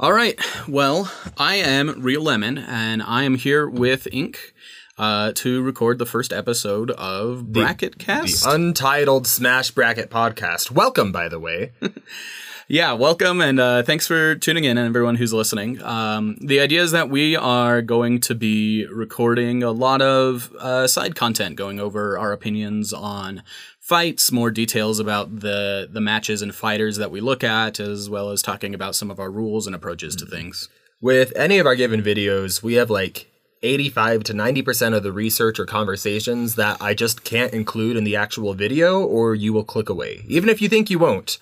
All right. Well, I am Real Lemon, and I am here with Ink uh, to record the first episode of Bracket Cast. The Untitled Smash Bracket podcast. Welcome, by the way. yeah, welcome, and uh, thanks for tuning in, and everyone who's listening. Um, the idea is that we are going to be recording a lot of uh, side content, going over our opinions on fights, more details about the the matches and fighters that we look at, as well as talking about some of our rules and approaches to mm-hmm. things. With any of our given videos, we have like 85 to 90% of the research or conversations that I just can't include in the actual video, or you will click away. Even if you think you won't.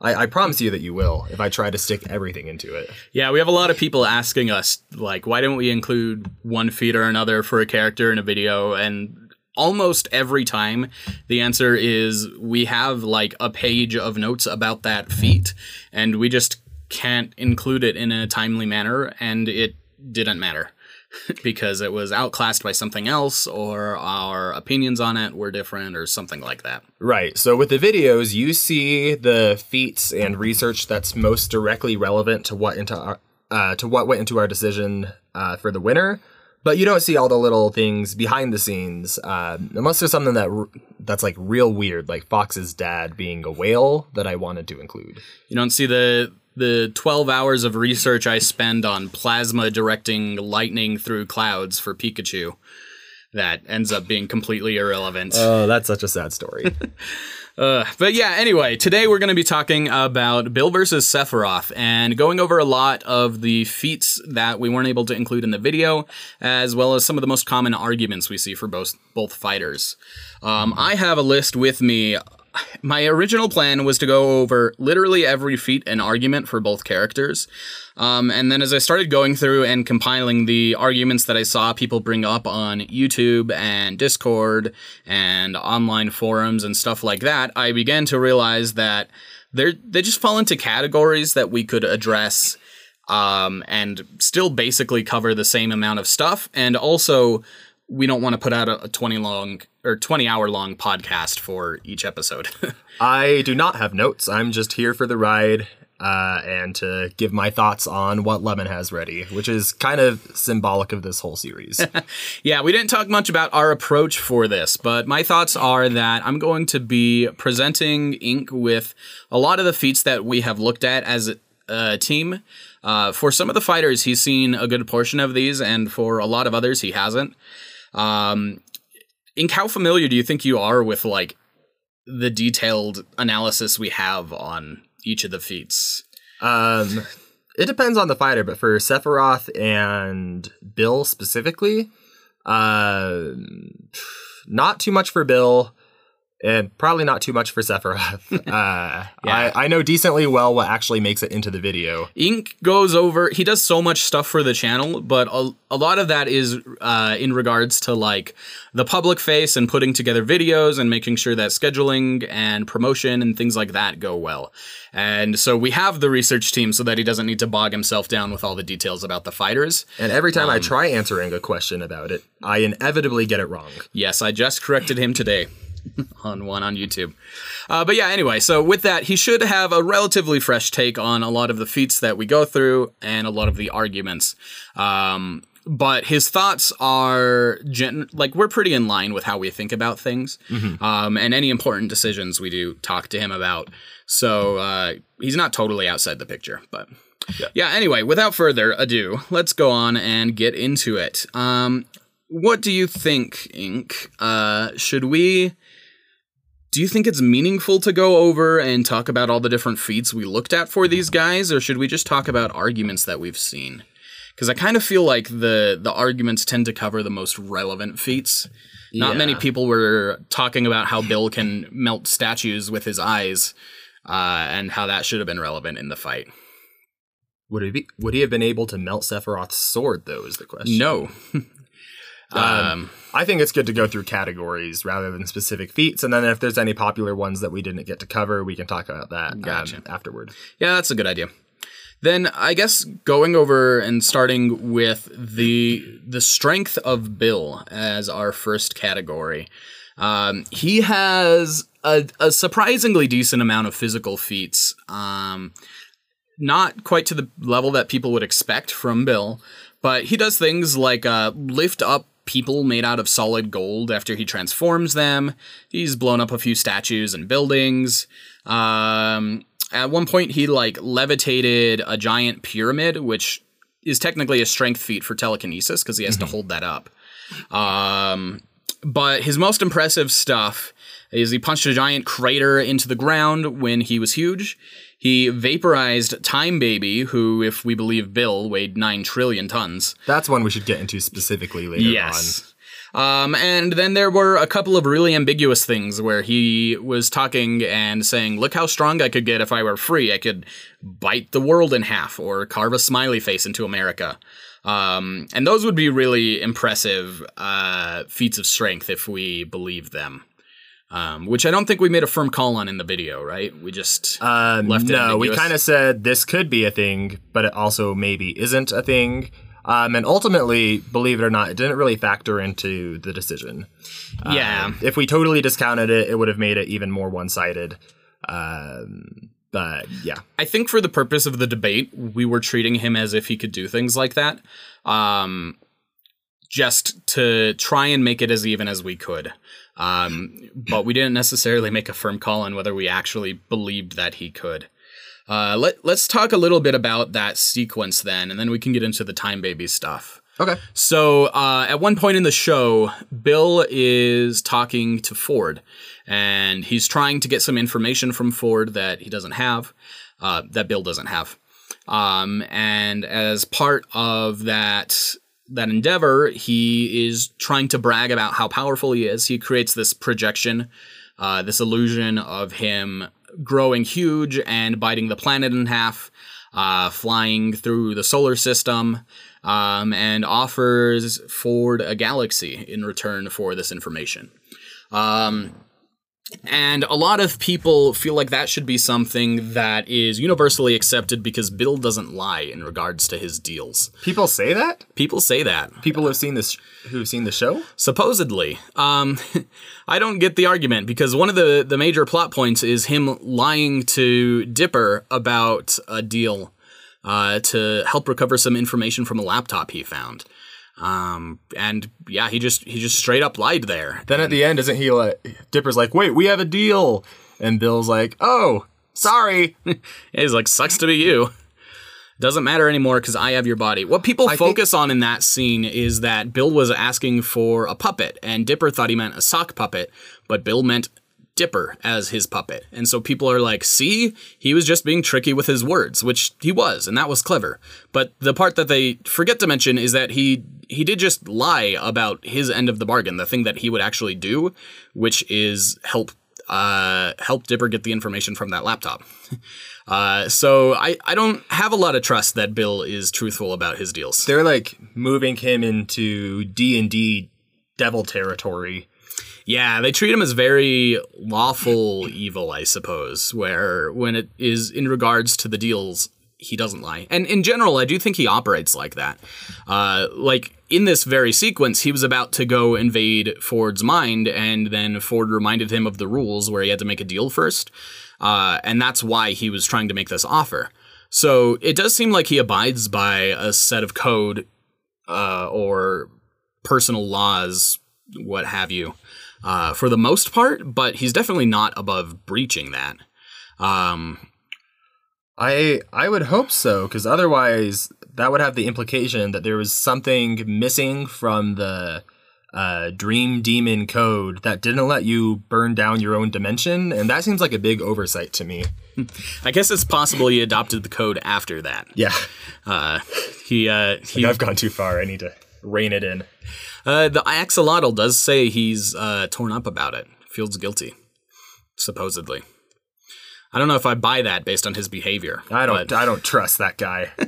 I, I, promise you that you will if I try to stick everything into it. Yeah, we have a lot of people asking us, like, why don't we include one feat or another for a character in a video? And almost every time the answer is we have like a page of notes about that feat and we just can't include it in a timely manner and it didn't matter because it was outclassed by something else or our opinions on it were different or something like that. Right. So with the videos, you see the feats and research that's most directly relevant to what into our, uh, to what went into our decision uh, for the winner but you don't see all the little things behind the scenes uh, unless there's something that that's like real weird like fox's dad being a whale that i wanted to include. You don't see the the 12 hours of research i spend on plasma directing lightning through clouds for pikachu that ends up being completely irrelevant oh that's such a sad story Uh, but yeah, anyway, today we're going to be talking about Bill versus Sephiroth and going over a lot of the feats that we weren't able to include in the video, as well as some of the most common arguments we see for both both fighters. Um, I have a list with me my original plan was to go over literally every feat and argument for both characters. Um, and then as I started going through and compiling the arguments that I saw people bring up on YouTube and Discord and online forums and stuff like that, I began to realize that they they just fall into categories that we could address um, and still basically cover the same amount of stuff. And also, we don't want to put out a, a 20 long or 20 hour long podcast for each episode. I do not have notes. I'm just here for the ride uh, and to give my thoughts on what Lemon has ready, which is kind of symbolic of this whole series. yeah, we didn't talk much about our approach for this, but my thoughts are that I'm going to be presenting Ink with a lot of the feats that we have looked at as a team. Uh, for some of the fighters, he's seen a good portion of these, and for a lot of others, he hasn't. Um, Ink, how familiar do you think you are with like the detailed analysis we have on each of the feats? Um, it depends on the fighter, but for Sephiroth and Bill specifically, uh, not too much for Bill and probably not too much for Sephiroth. Uh, yeah. I, I know decently well what actually makes it into the video. Ink goes over, he does so much stuff for the channel, but a, a lot of that is uh, in regards to like the public face and putting together videos and making sure that scheduling and promotion and things like that go well. And so we have the research team so that he doesn't need to bog himself down with all the details about the fighters. And every time um, I try answering a question about it, I inevitably get it wrong. Yes, I just corrected him today. on one on YouTube. Uh, but yeah, anyway, so with that, he should have a relatively fresh take on a lot of the feats that we go through and a lot of the arguments. Um, but his thoughts are gen- like we're pretty in line with how we think about things, mm-hmm. um, and any important decisions we do talk to him about. So uh, he's not totally outside the picture, but. Yeah. yeah. Anyway, without further ado, let's go on and get into it. Um, what do you think, Ink? Uh, should we do you think it's meaningful to go over and talk about all the different feats we looked at for these guys, or should we just talk about arguments that we've seen? Because I kind of feel like the the arguments tend to cover the most relevant feats. Not yeah. many people were talking about how Bill can melt statues with his eyes, uh, and how that should have been relevant in the fight. Would he be? Would he have been able to melt Sephiroth's sword? Though is the question. No. Um, um, I think it's good to go through categories rather than specific feats, and then if there's any popular ones that we didn't get to cover, we can talk about that um, gotcha. um, afterward. Yeah, that's a good idea. Then I guess going over and starting with the the strength of Bill as our first category. Um, he has a, a, surprisingly decent amount of physical feats. Um, not quite to the level that people would expect from Bill, but he does things like uh, lift up people made out of solid gold after he transforms them. He's blown up a few statues and buildings. Um, at one point, he like levitated a giant pyramid, which is technically a strength feat for telekinesis because he has to hold that up. Um, but his most impressive stuff is he punched a giant crater into the ground when he was huge. He vaporized Time Baby, who, if we believe Bill, weighed 9 trillion tons. That's one we should get into specifically later on. Yes. Um, and then there were a couple of really ambiguous things where he was talking and saying, Look how strong I could get if I were free. I could bite the world in half or carve a smiley face into America. Um, and those would be really impressive uh, feats of strength if we believe them. Um, which I don't think we made a firm call on in the video, right? We just. Um, left it no, we kind of said this could be a thing, but it also maybe isn't a thing. Um, and ultimately, believe it or not, it didn't really factor into the decision. yeah. Um, if we totally discounted it, it would have made it even more one sided. Um, but yeah. I think for the purpose of the debate, we were treating him as if he could do things like that, um, just to try and make it as even as we could. Um, but we didn't necessarily make a firm call on whether we actually believed that he could. Uh, let, let's talk a little bit about that sequence then, and then we can get into the Time Baby stuff. Okay. So uh, at one point in the show, Bill is talking to Ford, and he's trying to get some information from Ford that he doesn't have, uh, that Bill doesn't have. Um, and as part of that that endeavor, he is trying to brag about how powerful he is. He creates this projection, uh, this illusion of him growing huge and biting the planet in half, uh, flying through the solar system, um, and offers Ford a galaxy in return for this information. Um, and a lot of people feel like that should be something that is universally accepted because Bill doesn't lie in regards to his deals. People say that? People say that. People who've seen this who've seen the show? Supposedly. Um, I don't get the argument because one of the, the major plot points is him lying to Dipper about a deal uh, to help recover some information from a laptop he found. Um, and yeah, he just he just straight up lied there. Then at the end, isn't he like Dipper's like, wait, we have a deal. And Bill's like, oh, sorry. He's like, sucks to be you. Doesn't matter anymore because I have your body. What people think- focus on in that scene is that Bill was asking for a puppet, and Dipper thought he meant a sock puppet, but Bill meant Dipper as his puppet. And so people are like, see, he was just being tricky with his words, which he was, and that was clever. But the part that they forget to mention is that he he did just lie about his end of the bargain, the thing that he would actually do, which is help uh, help Dipper get the information from that laptop. Uh, so I, I don't have a lot of trust that Bill is truthful about his deals. They're like moving him into D and D devil territory. Yeah, they treat him as very lawful evil, I suppose, where when it is in regards to the deals, he doesn't lie. And in general, I do think he operates like that. Uh, like in this very sequence, he was about to go invade Ford's mind, and then Ford reminded him of the rules where he had to make a deal first. Uh, and that's why he was trying to make this offer. So it does seem like he abides by a set of code uh, or personal laws, what have you, uh, for the most part, but he's definitely not above breaching that. Um, I I would hope so, because otherwise that would have the implication that there was something missing from the uh, Dream Demon code that didn't let you burn down your own dimension, and that seems like a big oversight to me. I guess it's possible he adopted the code after that. Yeah, Uh, he uh, he I've gone too far. I need to rein it in. uh, the axolotl does say he's uh, torn up about it. Feels guilty, supposedly. I don't know if I buy that based on his behavior. I don't but- I don't trust that guy.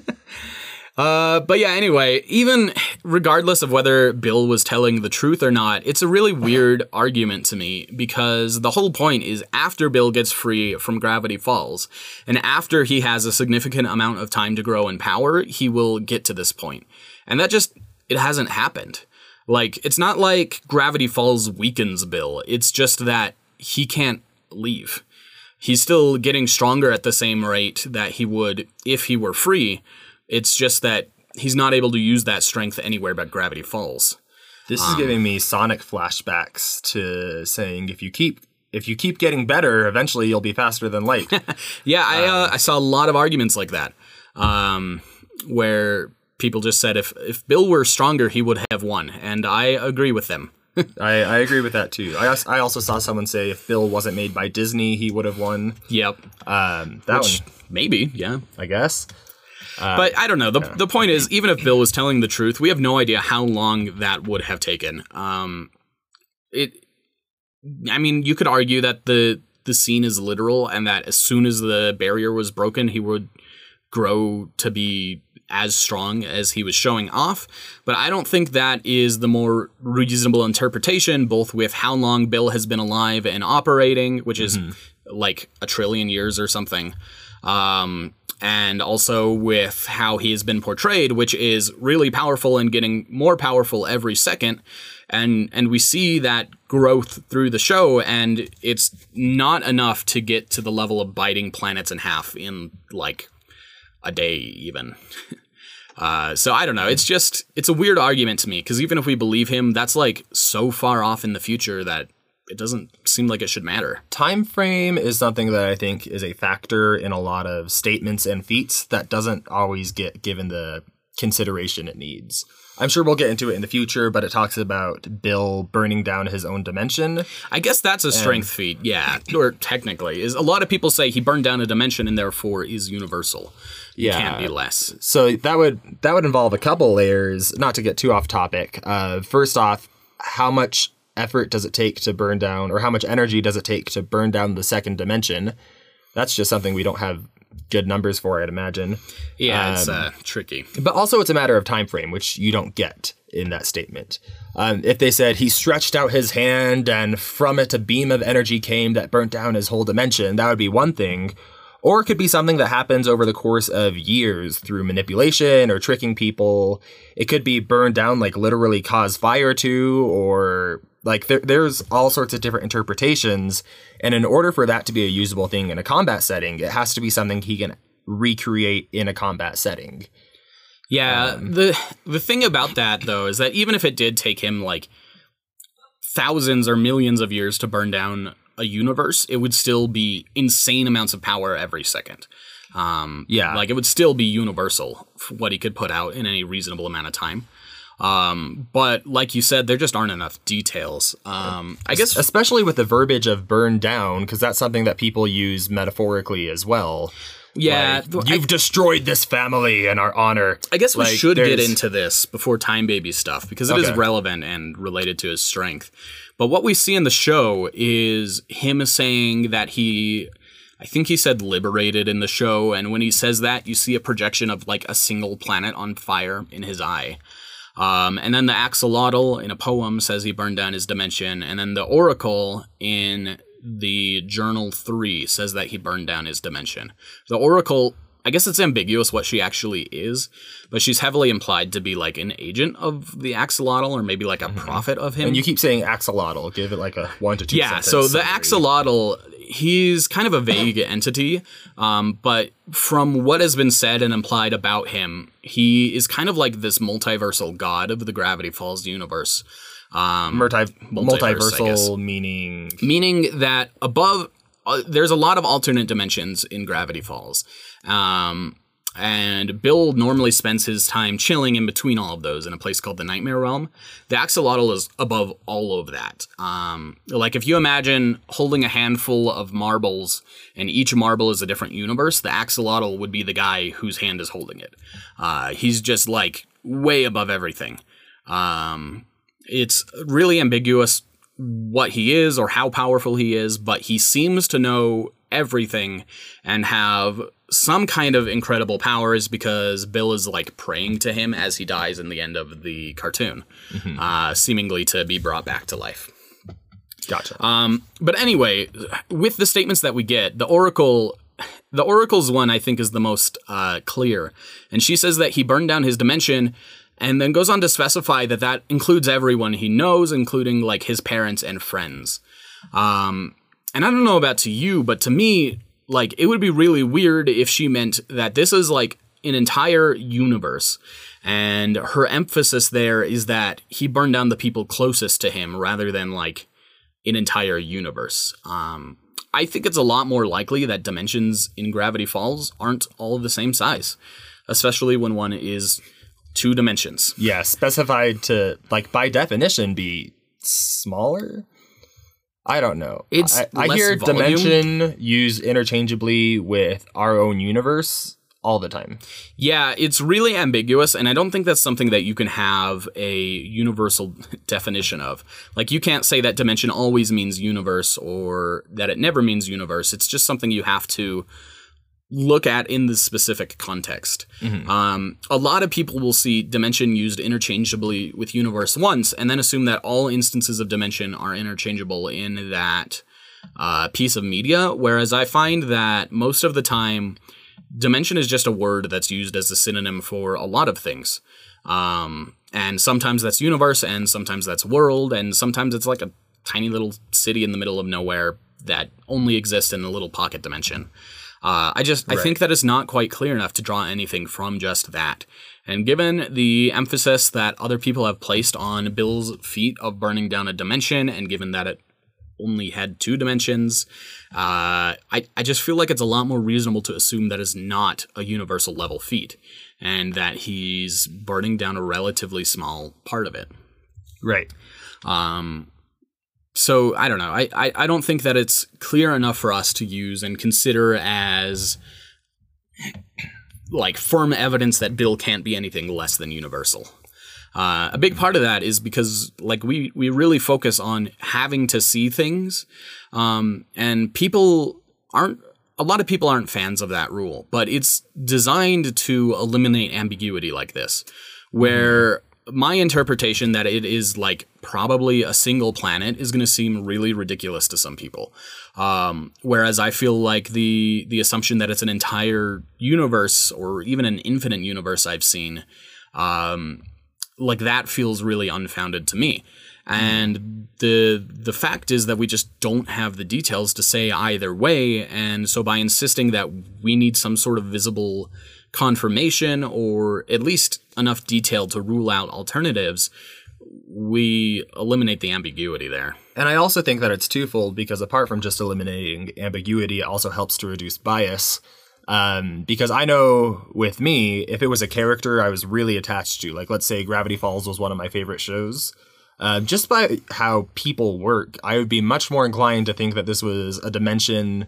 Uh, but yeah, anyway, even regardless of whether Bill was telling the truth or not, it's a really weird argument to me because the whole point is after Bill gets free from Gravity Falls, and after he has a significant amount of time to grow in power, he will get to this point. And that just, it hasn't happened. Like, it's not like Gravity Falls weakens Bill, it's just that he can't leave. he's still getting stronger at the same rate that he would if he were free. It's just that he's not able to use that strength anywhere but Gravity Falls. This is giving me Sonic flashbacks to saying if you keep if you keep getting better, eventually you'll be faster than light. Yeah, I uh, I saw a lot of arguments like that, um, where people just said if if Bill were stronger, he would have won, and I agree with them. I, I agree with that too. I, I also saw someone say if Bill wasn't made by Disney, he would have won. Yep, Um, that Which, one, maybe, yeah. I guess. But I don't know. The, the point is, even if Bill was telling the truth, we have no idea how long that would have taken. Um, it, I mean, you could argue that the the scene is literal, and that as soon as the barrier was broken, he would grow to be as strong as he was showing off. But I don't think that is the more reasonable interpretation, both with how long Bill has been alive and operating, which is like a trillion years or something. Um, and also with how he has been portrayed, which is really powerful and getting more powerful every second. And and we see that growth through the show, and it's not enough to get to the level of biting planets in half in like a day, even. Uh, so I don't know. It's just it's a weird argument to me because even if we believe him, that's like so far off in the future that it doesn't seem like it should matter. Time frame is something that I think is a factor in a lot of statements and feats that doesn't always get given the consideration it needs. I'm sure we'll get into it in the future, but it talks about Bill burning down his own dimension. I guess that's a strength feat, yeah. Or technically, is a lot of people say he burned down a dimension and therefore is universal. Yeah. can't be less. So that would that would involve a couple layers. Not to get too off topic. Uh, first off, how much effort does it take to burn down, or how much energy does it take to burn down the second dimension? That's just something we don't have good numbers for, I'd imagine. Yeah, it's uh, tricky. But also, it's a matter of time frame, which you don't get in that statement. Um, if they said he stretched out his hand and from it a beam of energy came that burnt down his whole dimension, that would be one thing. Or it could be something that happens over the course of years through manipulation or tricking people. It could be burned down, like literally cause fire to, or like there, there's all sorts of different interpretations. And in order for that to be a usable thing in a combat setting, it has to be something he can recreate in a combat setting. Yeah, um, the the thing about that though is that even if it did take him like thousands or millions of years to burn down a universe, it would still be insane amounts of power every second. Um, Yeah. like it would still be universal what he could put out in any reasonable amount of time. Um, but like you said, there just aren't enough details. Um, I guess especially with the verbiage of burn down because that's something that people use metaphorically as well yeah, Like, you've destroyed this family and our honor I guess we Like, should get into this before Time Baby stuff because it is Okay. relevant and related to his strength. But what we see in the show is him saying that he, I think he said liberated in the show. And when he says that, you see a projection of like a single planet on fire in his eye. Um, and then the axolotl in a poem says he burned down his dimension. And then the oracle in the journal 3 says that he burned down his dimension. The oracle, I guess it's ambiguous what she actually is, but she's heavily implied to be like an agent of the axolotl or maybe like a prophet of him. Mm-hmm. and you keep saying axolotl give it like a one to two Yeah, so the axolotl, he's kind of a vague entity, um, but from what has been said and implied about him, he is kind of like this multiversal god of the Gravity Falls universe. Um, Multi- multiverse, I guess. multiversal meaning meaning that above uh, there's a lot of alternate dimensions in Gravity Falls. Um, and Bill normally spends his time chilling in between all of those in a place called the Nightmare Realm. The axolotl is above all of that. Um, like if you imagine holding a handful of marbles and each marble is a different universe, the axolotl would be the guy whose hand is holding it. Uh, he's just like way above everything. Um, it's really ambiguous what he is or how powerful he is, but he seems to know everything and have some kind of incredible powers because Bill is like praying to him as he dies in the end of the cartoon, uh, seemingly to be brought back to life. gotcha Um, but anyway, with the statements that we get, the Oracle, the Oracle's one I think is the most uh, clear, and she says that he burned down his dimension, and then goes on to specify that that includes everyone he knows, including like his parents and friends. Um, and I don't know about to you, but to me, like it would be really weird if she meant that this is like an entire universe. And her emphasis there is that he burned down the people closest to him rather than like an entire universe. Um, I think it's a lot more likely that dimensions in Gravity Falls aren't all of the same size, especially when one is two dimensions. Yeah, specified to like by definition be smaller. I don't know. It's I, I hear volume. dimension used interchangeably with our own universe all the time. Yeah, it's really ambiguous, and I don't think that's something that you can have a universal definition of. Like, you can't say that dimension always means universe or that it never means universe. It's just something you have to look at in the specific context. Um, a lot of people will see dimension used interchangeably with universe once, and then assume that all instances of dimension are interchangeable in that uh, piece of media, whereas I find that most of the time, dimension is just a word that's used as a synonym for a lot of things. Um, and sometimes that's universe, and sometimes that's world, and sometimes it's like a tiny little city in the middle of nowhere that only exists in a little pocket dimension. Uh, I just I think that is not quite clear enough to draw anything from just that. And given the emphasis that other people have placed on Bill's feat of burning down a dimension, and given that it only had two dimensions, uh, I, I just feel like it's a lot more reasonable to assume that is not a universal level feat, and that he's burning down a relatively small part of it. Right. Um, so I don't know. I, I, I don't think that it's clear enough for us to use and consider as like firm evidence that Bill can't be anything less than universal. Uh, a big part of that is because like we we really focus on having to see things, um, and people aren't. A lot of people aren't fans of that rule, but it's designed to eliminate ambiguity like this, where my interpretation that it is like probably a single planet is going to seem really ridiculous to some people. Um, whereas I feel like the the assumption that it's an entire universe or even an infinite universe I've seen, um, like that feels really unfounded to me. And the the fact is that we just don't have the details to say either way, and so by insisting that we need some sort of visible confirmation or at least enough detail to rule out alternatives, we eliminate the ambiguity there. And I also think that it's twofold because apart from just eliminating ambiguity, it also helps to reduce bias. Um, because I know with me, if it was a character I was really attached to, like let's say Gravity Falls was one of my favorite shows, uh, just by how people work, I would be much more inclined to think that this was a dimension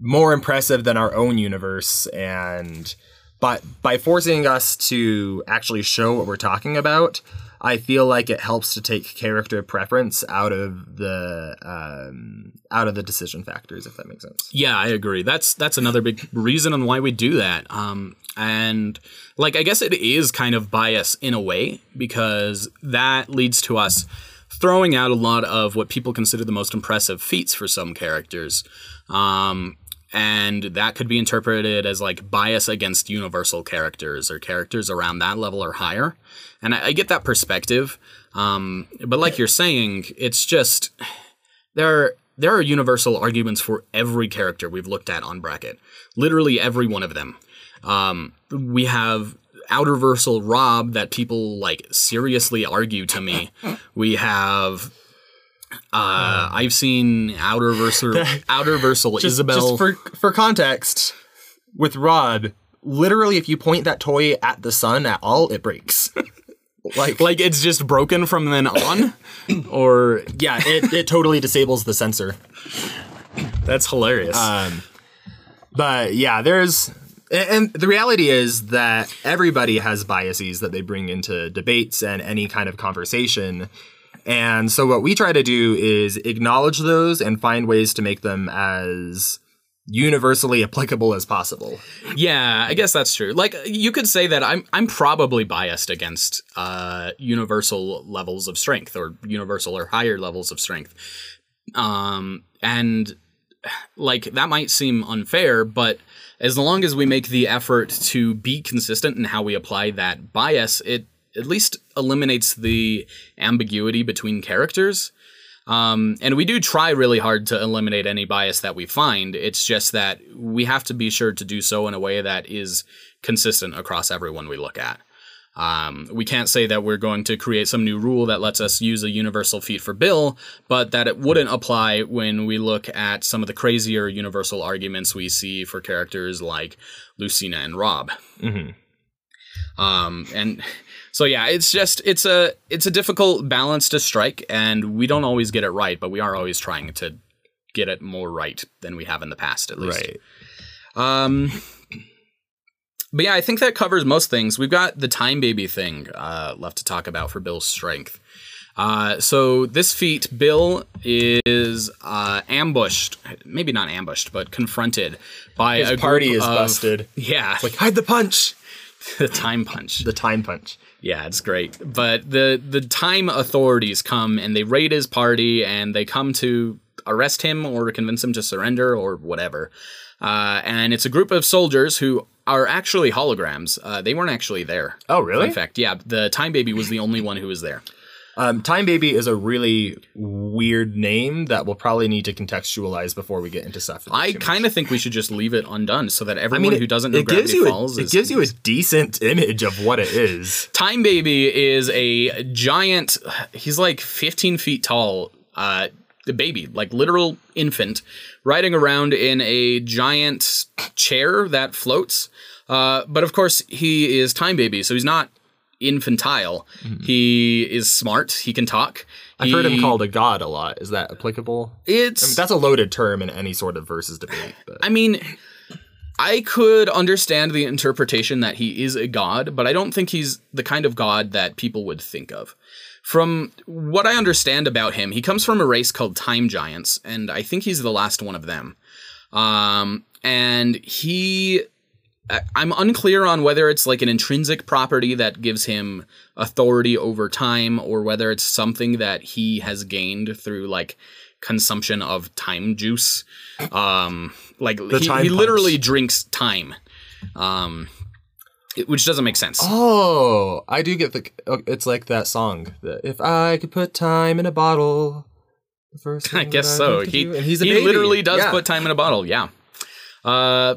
more impressive than our own universe. And but by forcing us to actually show what we're talking about, I feel like it helps to take character preference out of the um, out of the decision factors, if that makes sense. Yeah, I agree. That's that's another big reason on why we do that. Um, and like I guess it is kind of bias in a way because that leads to us throwing out a lot of what people consider the most impressive feats for some characters. Um, and that could be interpreted as like bias against universal characters or characters around that level or higher. And I, I get that perspective. Um, but like you're saying, it's just there are there are universal arguments for every character we've looked at on bracket. Literally every one of them. Um, we have outerversal Rob that people like seriously argue to me. We have uh, I've seen outerversal outerversal Just, Isabelle. just for for context, with Rob, literally, if you point that toy at the sun at all, it breaks. like, like it's just broken from then on, or yeah, it, it totally disables the sensor. that's hilarious. Um, but yeah, there's and the reality is that everybody has biases that they bring into debates and any kind of conversation. And so what we try to do is acknowledge those and find ways to make them as universally applicable as possible. Yeah, I guess that's true. Like you could say that I'm I'm probably biased against uh, universal levels of strength or universal or higher levels of strength. Um, and like that might seem unfair, but as long as we make the effort to be consistent in how we apply that bias, it at least eliminates the ambiguity between characters. Um, and we do try really hard to eliminate any bias that we find. It's just that we have to be sure to do so in a way that is consistent across everyone we look at. Um, we can't say that we're going to create some new rule that lets us use a universal feat for Bill, but that it wouldn't apply when we look at some of the crazier universal arguments we see for characters like Lucina and Rob. Um, and so yeah, it's just it's a it's a difficult balance to strike, and we don't always get it right, but we are always trying to get it more right than we have in the past, at least. Right. Um, but yeah, I think that covers most things. We've got the time baby thing uh, left to talk about for Bill's strength. Uh, so this feat, Bill is uh, ambushed, maybe not ambushed, but confronted by His a party is of- busted. Yeah, Like hide the punch. the time punch. The time punch. Yeah, it's great. But the the time authorities come and they raid his party and they come to arrest him or convince him to surrender or whatever. Uh, and it's a group of soldiers who are actually holograms. Uh, they weren't actually there. Oh, really? In fact, yeah, the time baby was the only one who was there. Um, Time Baby is a really weird name that we'll probably need to contextualize before we get into stuff. I kind of think we should just leave it undone so that everyone I mean, who doesn't know it Gravity gives you Falls a, is it gives you a decent image of what it is. Time Baby is a giant. He's like 15 feet tall. Uh, the baby, like literal infant, riding around in a giant chair that floats. Uh, but of course, he is Time Baby, so he's not infantile. He is smart. He can talk. I've heard him called a god a lot. Is that applicable? It's. That's a loaded term in any sort of versus debate. But I mean, I could understand the interpretation that he is a god, but I don't think he's the kind of god that people would think of. From what I understand about him, he comes from a race called Time Giants, and I think he's the last one of them. Um, and he. I'm unclear on whether it's like an intrinsic property that gives him authority over time or whether it's something that he has gained through like consumption of time juice. Um, like he, he literally drinks time. Um, it- which doesn't make sense. oh, I do get the. oh, It's like that song. That if I could put time in a bottle. The first I guess so. He and he's a he literally does Yeah. put time in a bottle. Yeah. Uh,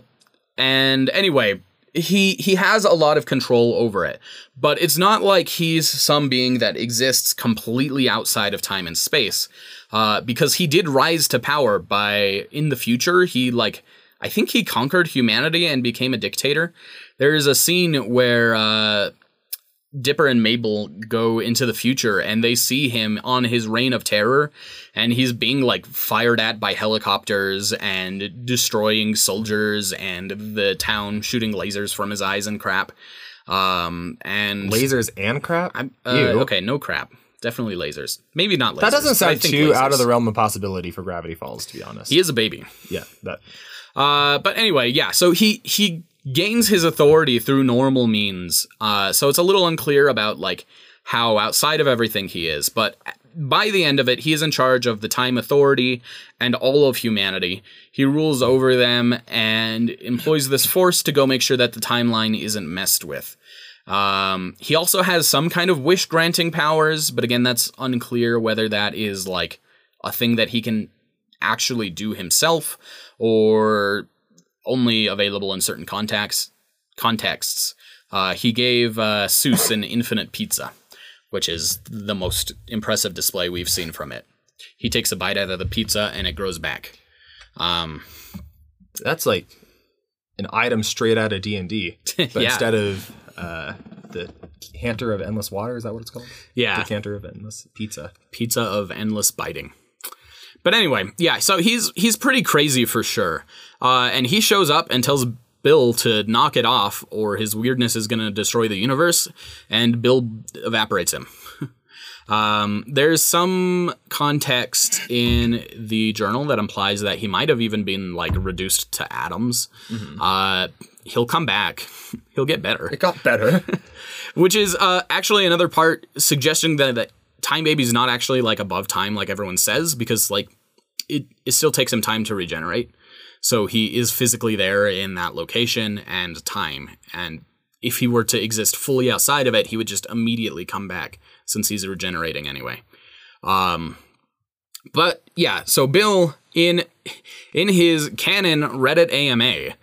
and anyway, he he has a lot of control over it, but it's not like he's some being that exists completely outside of time and space. Uh, because he did rise to power by in the future. He like I think he conquered humanity and became a dictator. There is a scene where. Uh, Dipper and Mabel go into the future and they see him on his reign of terror and he's being like fired at by helicopters and destroying soldiers and the town shooting lasers from his eyes and crap. Um and lasers and crap. uh, okay, no crap. Definitely lasers. Maybe not lasers. That doesn't sound too out of the realm of possibility for Gravity Falls, to be honest. He is a baby. yeah, that. Uh, but anyway, yeah. So he he gains his authority through normal means. Uh, so it's a little unclear about like how outside of everything he is. But by the end of it, he is in charge of the Time Authority and all of humanity. He rules over them and employs this force to go make sure that the timeline isn't messed with. Um, he also has some kind of wish granting powers, but again, that's unclear whether that is like a thing that he can actually do himself or only available in certain contexts. Contexts. Uh, he gave uh, Soos an infinite pizza, which is the most impressive display we've seen from it. He takes a bite out of the pizza and it grows back. Um, That's like an item straight out of D and D, but Yeah. instead of uh, the canter of endless water, is that what it's called? yeah, Decanter of endless pizza. pizza of endless biting. But anyway, yeah, so he's he's pretty crazy for sure. Uh, and he shows up and tells Bill to knock it off or his weirdness is going to destroy the universe and Bill evaporates him. um, there's some context in the journal that implies that he might have even been like reduced to atoms. Uh, he'll come back. He'll get better It got better. which is uh, actually another part suggesting that, that time baby's not actually like above time like everyone says because like it, it still takes him time to regenerate so he is physically there in that location and time and if he were to exist fully outside of it he would just immediately come back since he's regenerating anyway um But yeah, so Bill in in his canon Reddit AMA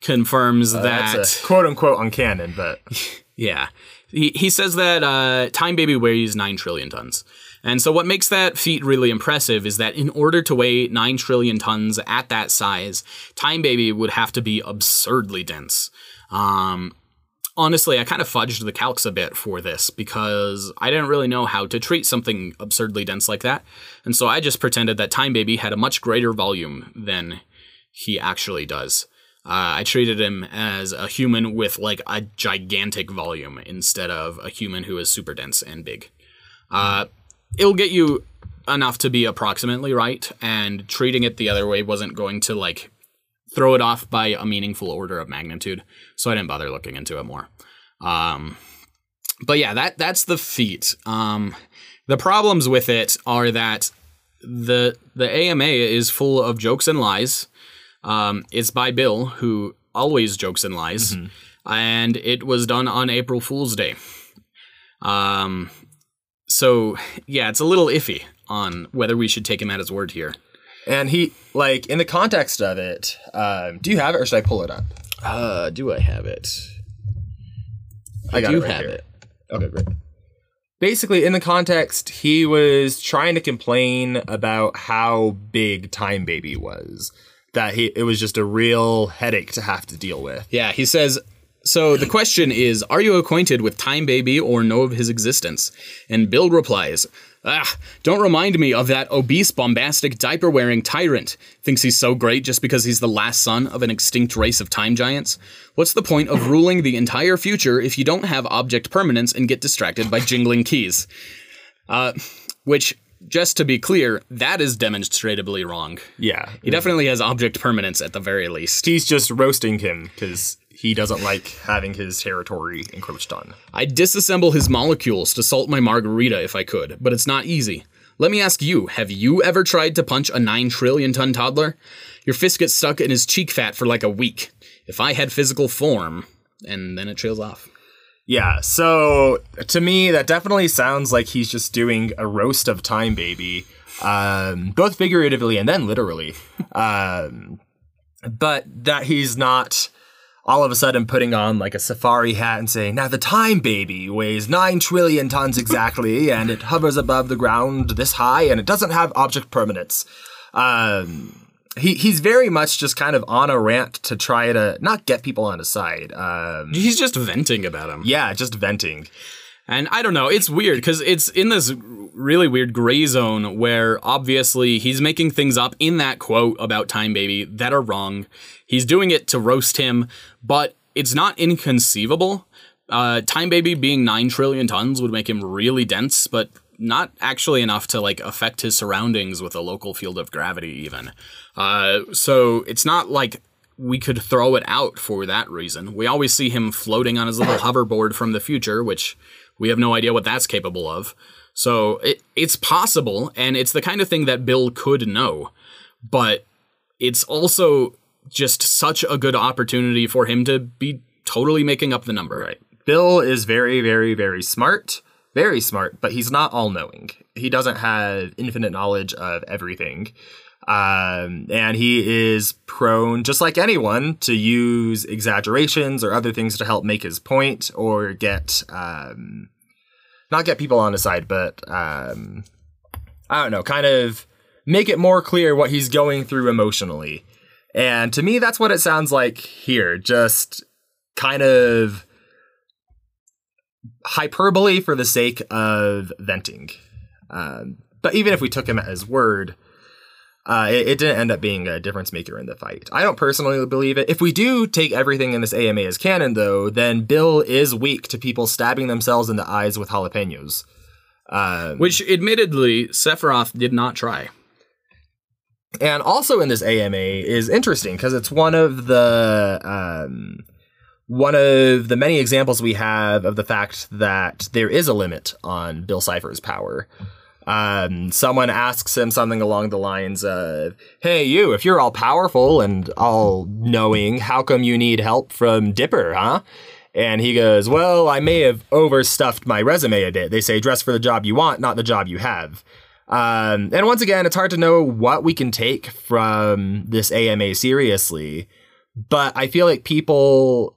confirms that That's a quote unquote on canon, but yeah. He, he says that uh, Time Baby weighs 9 trillion tons. And so, what makes that feat really impressive is that in order to weigh 9 trillion tons at that size, Time Baby would have to be absurdly dense. Um, honestly, I kind of fudged the calcs a bit for this because I didn't really know how to treat something absurdly dense like that. And so, I just pretended that Time Baby had a much greater volume than he actually does. Uh, I treated him as a human with like a gigantic volume instead of a human who is super dense and big. Uh, it'll get you enough to be approximately right, and treating it the other way wasn't going to like throw it off by a meaningful order of magnitude. So I didn't bother looking into it more. Um, but yeah, that that's the feat. Um, the problems with it are that the the AMA is full of jokes and lies. Um, it's by Bill, who always jokes and lies, and it was done on April Fool's Day. Um, so yeah, it's a little iffy on whether we should take him at his word here. and he like in the context of it. Um, do you have it, or should I pull it up? Uh, do I have it? I got do it right have here. it. Okay, great. Basically, in the context, he was trying to complain about how big Time Baby was. That he it was just a real headache to have to deal with. Yeah, he says. So the question is, are you acquainted with Time Baby or know of his existence? And Bill replies, Ah, don't remind me of that obese, bombastic, diaper wearing tyrant. Thinks he's so great just because he's the last son of an extinct race of time giants? What's the point of ruling the entire future if you don't have object permanence and get distracted by jingling keys? Uh, which, just to be clear, that is demonstrably wrong. Yeah, He definitely has object permanence at the very least. he's just roasting him because he doesn't like having his territory encroached on. I'd disassemble his molecules to salt my margarita if I could, but it's not easy. Let me ask you, have you ever tried to punch a 9 trillion ton toddler? Your fist gets stuck in his cheek fat for like a week. If I had physical form, and then it trails off. Yeah, so to me, that definitely sounds like he's just doing a roast of Time Baby, um, both figuratively and then literally. um, but that he's not all of a sudden putting on like a safari hat and saying, now the Time Baby weighs 9 trillion tons exactly, and it hovers above the ground this high, and it doesn't have object permanence. Um, he, he's very much just kind of on a rant to try to not get people on his side. Um, He's just venting about him. yeah, just venting. And I don't know, it's weird because it's in this really weird gray zone where obviously he's making things up in that quote about Time Baby that are wrong. He's doing it to roast him, but it's not inconceivable. Uh, Time Baby being 9 trillion tons would make him really dense, but not actually enough to like affect his surroundings with a local field of gravity even. Uh, so it's not like we could throw it out for that reason. We always see him floating on his little hoverboard from the future, which we have no idea what that's capable of. So it, it's possible, and it's the kind of thing that Bill could know, but it's also just such a good opportunity for him to be totally making up the number. Right. Bill is very, very, very smart. Very smart, but he's not all knowing. He doesn't have infinite knowledge of everything. Um, and he is prone, just like anyone, to use exaggerations or other things to help make his point or get, um, not get people on his side, but, um, I don't know, kind of make it more clear what he's going through emotionally. And to me, that's what it sounds like here. Just kind of hyperbole for the sake of venting. Um, but even if we took him at his word, uh, it, it didn't end up being a difference maker in the fight. I don't personally believe it. If we do take everything in this AMA as canon, though, then Bill is weak to people stabbing themselves in the eyes with jalapenos. Um, Which, admittedly, Sephiroth did not try. and also in this AMA is interesting because it's one of the um, one of the many examples we have of the fact that there is a limit on Bill Cipher's power. Um, someone asks him something along the lines of, "Hey, you! If you're all powerful and all knowing, how come you need help from Dipper, huh?" And he goes, "Well, I may have overstuffed my resume a bit. They say dress for the job you want, not the job you have." Um, and once again, it's hard to know what we can take from this AMA seriously, but I feel like people,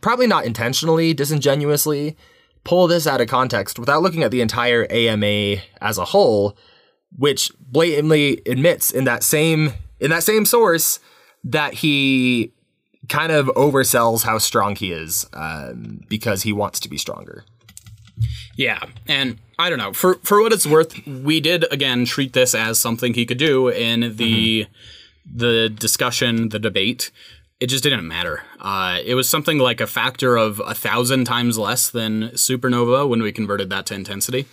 probably not intentionally, disingenuously, pull this out of context without looking at the entire AMA as a whole, which blatantly admits in that same in that same source that he kind of oversells how strong he is um, because he wants to be stronger. Yeah, and I don't know. For for what it's worth, we did again treat this as something he could do in the mm-hmm. the discussion, the debate. It just didn't matter. Uh, it was something like a factor of a thousand times less than supernova when we converted that to intensity.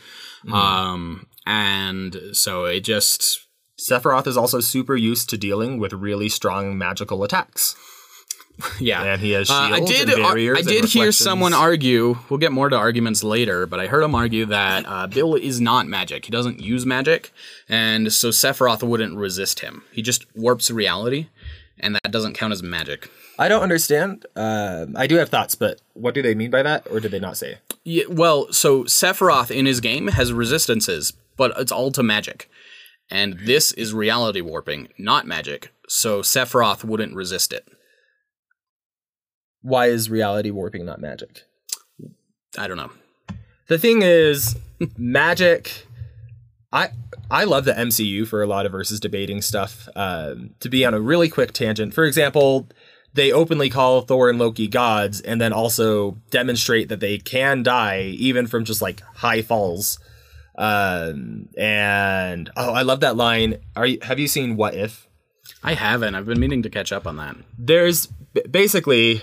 Mm-hmm. Um, and so it just Sephiroth is also super used to dealing with really strong magical attacks. Yeah, and he has shields uh, I did. And I did hear someone argue. We'll get more to arguments later, but I heard him argue that uh, Bill is not magic. He doesn't use magic, and so Sephiroth wouldn't resist him. He just warps reality, and that doesn't count as magic. I don't understand. Uh, I do have thoughts, but what do they mean by that, or did they not say? Yeah, well, so Sephiroth in his game has resistances, but it's all to magic. And this is reality warping, not magic, so Sephiroth wouldn't resist it. Why is reality warping not magic? I don't know. The thing is, magic. I I love the MCU for a lot of versus debating stuff. Um, to be on a really quick tangent, for example, they openly call Thor and Loki gods, and then also demonstrate that they can die even from just like high falls. Um, and oh, I love that line. Are you have you seen What If? I haven't. I've been meaning to catch up on that. There's basically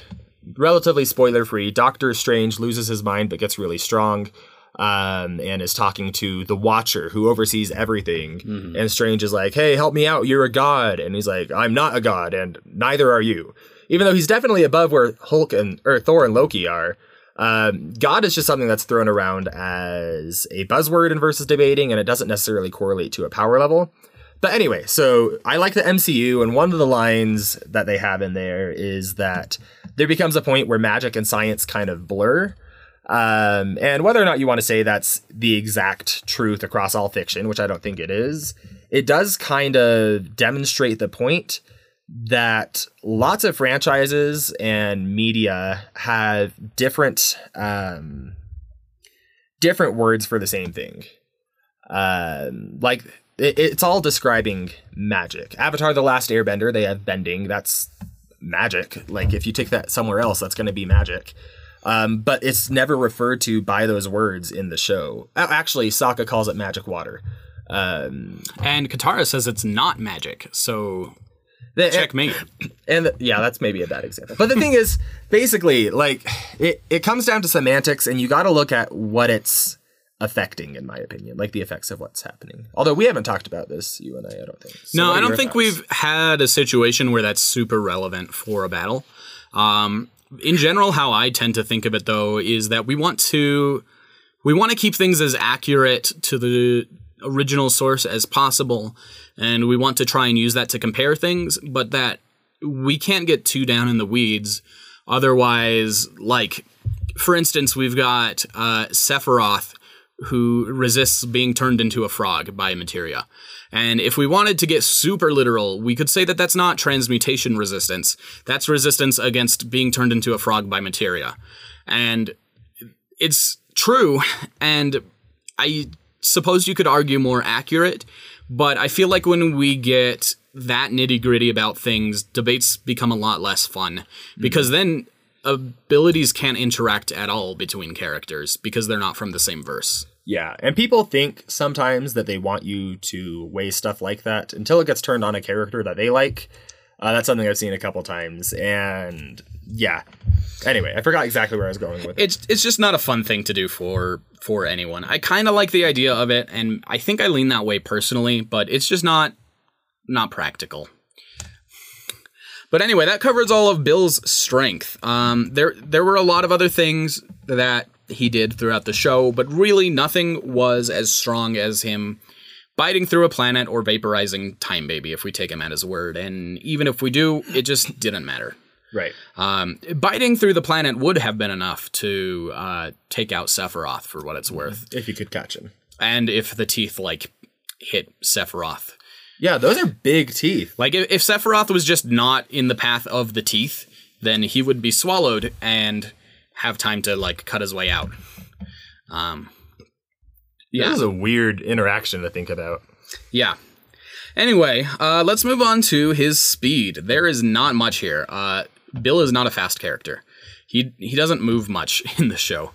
relatively spoiler free. Doctor Strange loses his mind but gets really strong. Um, and is talking to the Watcher who oversees everything. Mm-hmm. And Strange is like, "Hey, help me out! You're a god." And he's like, "I'm not a god, and neither are you." Even though he's definitely above where Hulk and or Thor and Loki are. Um, God is just something that's thrown around as a buzzword in versus debating, and it doesn't necessarily correlate to a power level. But anyway, so I like the MCU, and one of the lines that they have in there is that there becomes a point where magic and science kind of blur. Um, and whether or not you want to say that's the exact truth across all fiction, which I don't think it is, it does kind of demonstrate the point that lots of franchises and media have different um, different words for the same thing. Um, like it, it's all describing magic. Avatar: The Last Airbender, they have bending. That's magic. Like if you take that somewhere else, that's going to be magic. Um, but it's never referred to by those words in the show. Actually, Sokka calls it magic water. Um, and Katara says it's not magic. So the, Checkmate. And yeah, that's maybe a bad example. But the thing is, basically, like it, it comes down to semantics, and you got to look at what it's affecting, in my opinion, like the effects of what's happening. Although we haven't talked about this, you and I, I don't think. So no, I don't think thoughts? we've had a situation where that's super relevant for a battle. Um, in general, how I tend to think of it, though, is that we want to we want to keep things as accurate to the original source as possible and we want to try and use that to compare things, but that we can't get too down in the weeds. Otherwise, like, for instance, we've got uh, Sephiroth who resists being turned into a frog by materia. And if we wanted to get super literal, we could say that that's not transmutation resistance. That's resistance against being turned into a frog by materia. And it's true. And I suppose you could argue more accurate but I feel like when we get that nitty gritty about things, debates become a lot less fun because mm-hmm. then abilities can't interact at all between characters because they're not from the same verse. Yeah, and people think sometimes that they want you to weigh stuff like that until it gets turned on a character that they like. Uh, that's something I've seen a couple times, and yeah. Anyway, I forgot exactly where I was going with it. It's it's just not a fun thing to do for for anyone. I kind of like the idea of it, and I think I lean that way personally, but it's just not not practical. But anyway, that covers all of Bill's strength. Um, there there were a lot of other things that he did throughout the show, but really nothing was as strong as him biting through a planet or vaporizing Time Baby, if we take him at his word. And even if we do, it just didn't matter. Right. Um, biting through the planet would have been enough to uh, take out Sephiroth for what it's worth. If you could catch him. And if the teeth, like, hit Sephiroth. Yeah, those are big teeth. Like if, if Sephiroth was just not in the path of the teeth, then he would be swallowed and have time to like cut his way out. Um, Yeah. Was a weird interaction to think about. yeah. Anyway, uh, let's move on to his speed. There is not much here. Uh, Bill is not a fast character. He he doesn't move much in the show.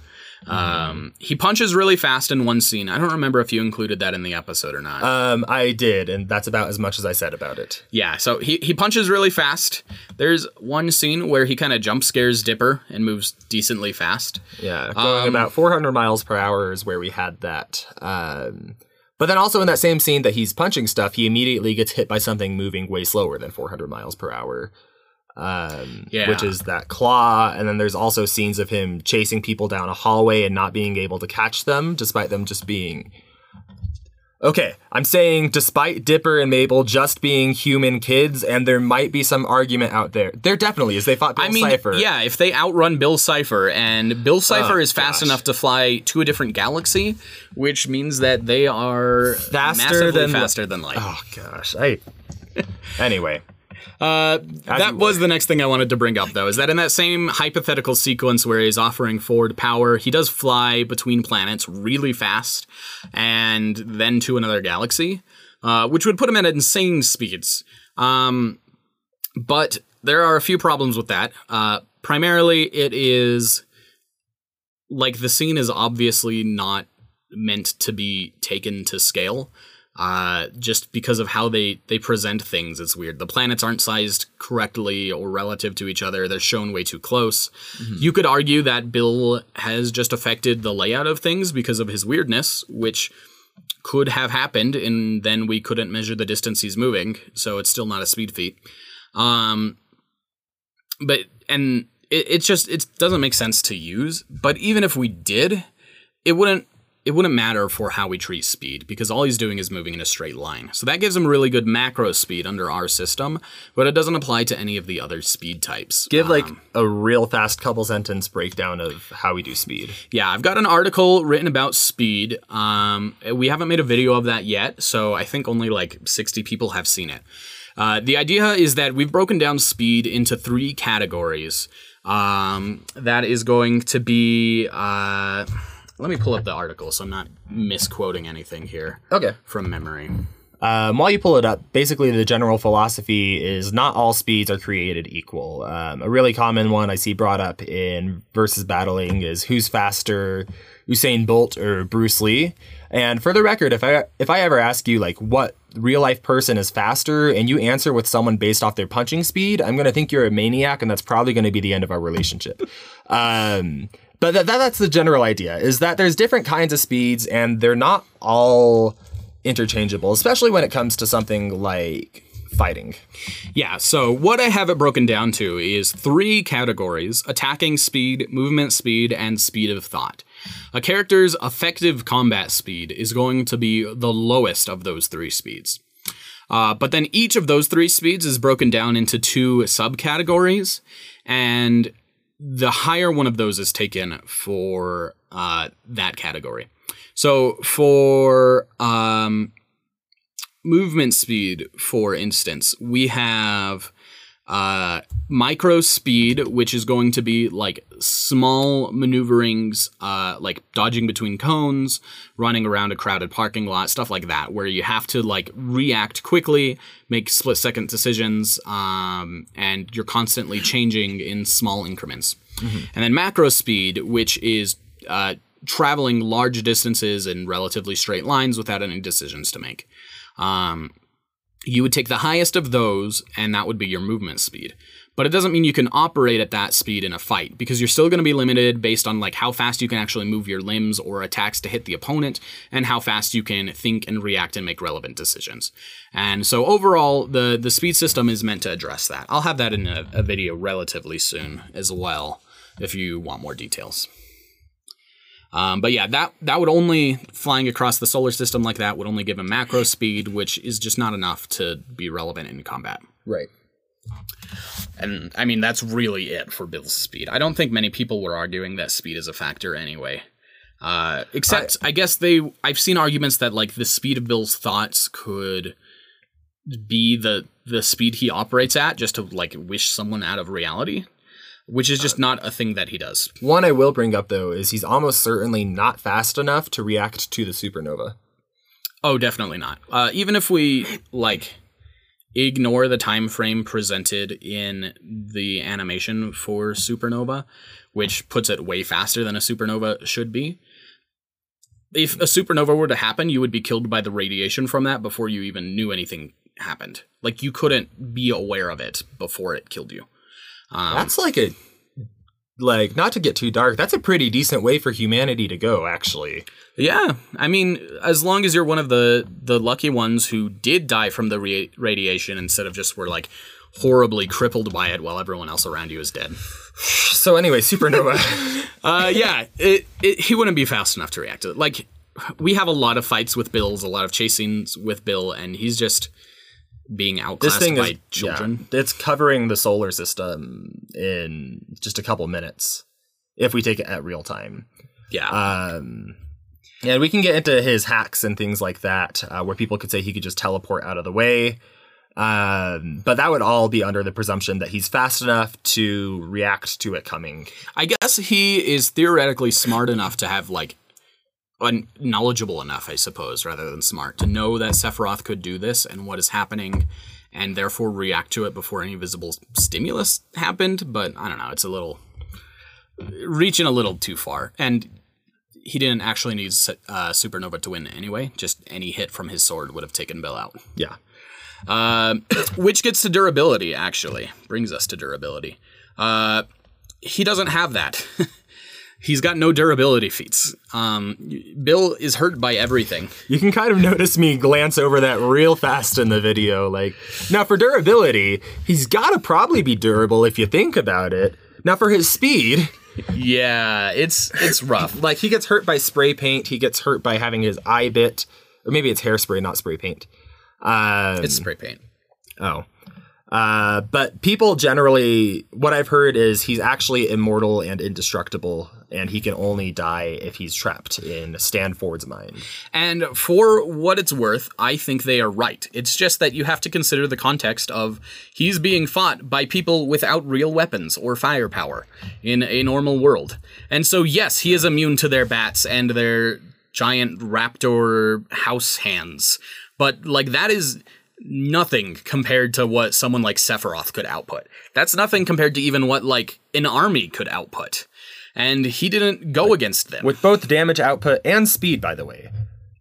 Um, he punches really fast in one scene. I don't remember if you included that in the episode or not. Um, I did, and that's about as much as I said about it. Yeah, so he, he punches really fast. There's one scene where he kind of jump scares Dipper and moves decently fast. Yeah, going about 400 miles per hour is where we had that. Um, but then also in that same scene that he's punching stuff, he immediately gets hit by something moving way slower than 400 miles per hour. Um, Yeah. which is that claw, and then there's also scenes of him chasing people down a hallway and not being able to catch them, despite them just being. Okay, I'm saying despite Dipper and Mabel just being human kids, and there might be some argument out there. There definitely is. They fought Bill I mean, Cipher. yeah, if they outrun Bill Cipher, and Bill Cipher Oh, is fast gosh. enough to fly to a different galaxy, which means that they are Faster than- faster than light. Oh gosh, I. anyway, Uh, that was the next thing I wanted to bring up, though, is that in that same hypothetical sequence where he's offering Ford power, he does fly between planets really fast and then to another galaxy, uh, which would put him at insane speeds. Um, but there are a few problems with that. Uh, primarily, it is like the scene is obviously not meant to be taken to scale uh, just because of how they they present things. It's weird. The planets aren't sized correctly or relative to each other. They're shown way too close. You could argue that Bill has just affected the layout of things because of his weirdness, which could have happened, and then we couldn't measure the distance he's moving, so it's still not a speed feat. Um, but and it, it's just it doesn't make sense to use. But even if we did, it wouldn't it wouldn't matter for how we treat speed because all he's doing is moving in a straight line. So that gives him really good macro speed under our system, but it doesn't apply to any of the other speed types. give like Um, a real fast couple sentence breakdown of how we do speed. yeah, I've got an article written about speed. Um, we haven't made a video of that yet, so I think only like 60 people have seen it. Uh, the idea is that we've broken down speed into three categories. Um, that is going to be. Uh, let me pull up the article so I'm not misquoting anything here Okay. from memory. Um, while you pull it up, basically the general philosophy is not all speeds are created equal. Um, a really common one I see brought up in versus battling is who's faster, Usain Bolt or Bruce Lee. And for the record, if I if I ever ask you like what real life person is faster, and you answer with someone based off their punching speed, I'm gonna think you're a maniac, and that's probably gonna be the end of our relationship. Um, but that, that, that's the general idea is that there's different kinds of speeds, and they're not all interchangeable, especially when it comes to something like fighting. Yeah, so what I have it broken down to is three categories attacking speed, movement speed, and speed of thought. A character's effective combat speed is going to be the lowest of those three speeds. Uh, but then each of those three speeds is broken down into two subcategories, and the higher one of those is taken for uh, that category. So for um, movement speed, for instance, we have uh, micro speed, which is going to be like small maneuverings, uh, like dodging between cones, running around a crowded parking lot, stuff like that, where you have to like react quickly, make split second decisions, um, and you're constantly changing in small increments. And then macro speed, which is uh, traveling large distances in relatively straight lines without any decisions to make. Um, you would take the highest of those, and that would be your movement speed. But it doesn't mean you can operate at that speed in a fight because you're still going to be limited based on like how fast you can actually move your limbs or attacks to hit the opponent and how fast you can think and react and make relevant decisions. And so overall, the the speed system is meant to address that. I'll have that in a, a video relatively soon as well if you want more details. Um, but yeah, that that would only flying across the solar system like that would only give him macro speed, which is just not enough to be relevant in combat. Right. And I mean, that's really it for Bill's speed. I don't think many people were arguing that speed is a factor anyway. Uh, except, I, I guess they. I've seen arguments that like the speed of Bill's thoughts could be the the speed he operates at, just to like wish someone out of reality, which is just not a thing that he does. One I will bring up though is he's almost certainly not fast enough to react to the supernova. Oh, definitely not. Uh, even if we like ignore the time frame presented in the animation for supernova, which puts it way faster than a supernova should be. If a supernova were to happen, you would be killed by the radiation from that before you even knew anything happened. Like you couldn't be aware of it before it killed you. Um, That's like a like not to get too dark. That's a pretty decent way for humanity to go, actually. Yeah, I mean, as long as you're one of the the lucky ones who did die from the ra- radiation instead of just were like horribly crippled by it while everyone else around you is dead. So anyway, supernova. Uh, yeah, it, it, he wouldn't be fast enough to react to it. Like we have a lot of fights with Bill's, a lot of chasings with Bill, and he's just being outclassed this thing by is children. Yeah, it's covering the solar system in just a couple minutes if we take it at real time. Yeah, Um, and we can get into his hacks and things like that, uh, where people could say he could just teleport out of the way. Um, but that would all be under the presumption that he's fast enough to react to it coming. I guess he is theoretically smart enough to have like knowledgeable enough, I suppose, rather than smart, to know that Sephiroth could do this and what is happening, and therefore react to it before any visible stimulus happened. But I don't know; it's a little reaching a little too far, and he didn't actually need uh, Supernova to win anyway. Just any hit from his sword would have taken Bill out. Yeah. Uh, which gets to durability, actually. Brings us to durability. Uh, he doesn't have that. He's got no durability feats. Um, Bill is hurt by everything. You can kind of notice me glance over that real fast in the video. Like, now for durability, he's got to probably be durable if you think about it. Now for his speed, Yeah, it's it's rough. like he gets hurt by spray paint, he gets hurt by having his eye bit, or maybe it's hairspray, not spray paint. Um, It's spray paint. Oh. Uh, but people generally, what I've heard is he's actually immortal and indestructible, and he can only die if he's trapped in Stanford's mind. And for what it's worth, I think they are right. It's just that you have to consider the context of he's being fought by people without real weapons or firepower in a normal world. And so, yes, he is immune to their bats and their giant raptor house hands. But, like, that is nothing compared to what someone like Sephiroth could output. That's nothing compared to even what, like, an army could output. And he didn't go against them. With both damage output and speed, by the way.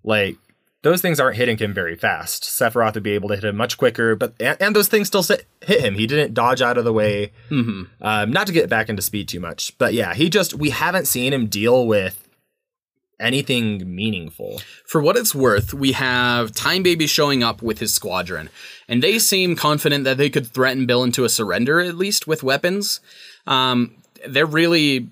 Like, those things aren't hitting him very fast. Sephiroth would be able to hit him much quicker, but and, and those things still sit, hit him. He didn't dodge out of the way. Mm-hmm. Um, not to get back into speed too much, but yeah, he just we haven't seen him deal with anything meaningful. For what it's worth, we have Time Baby showing up with his squadron, and they seem confident that they could threaten Bill into a surrender, at least with weapons. Um, they're really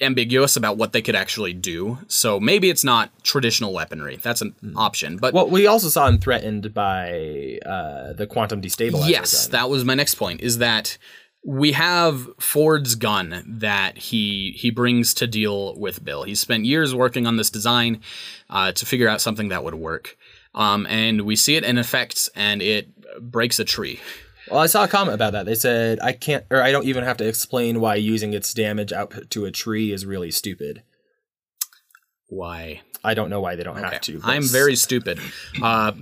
ambiguous about what they could actually do, so maybe it's not traditional weaponry. That's an option. But Well, we also saw him threatened by uh, the quantum destabilizer. yes, gun. that was my next point. Is that we have Ford's gun that he he brings to deal with Bill. He spent years working on this design uh, to figure out something that would work, um, and we see it in effect, and it breaks a tree. Well, I saw a comment about that. They said I can't, or I don't even have to explain why using its damage output to a tree is really stupid. Why? I don't know why they don't have to. but I'm very stupid. Uh,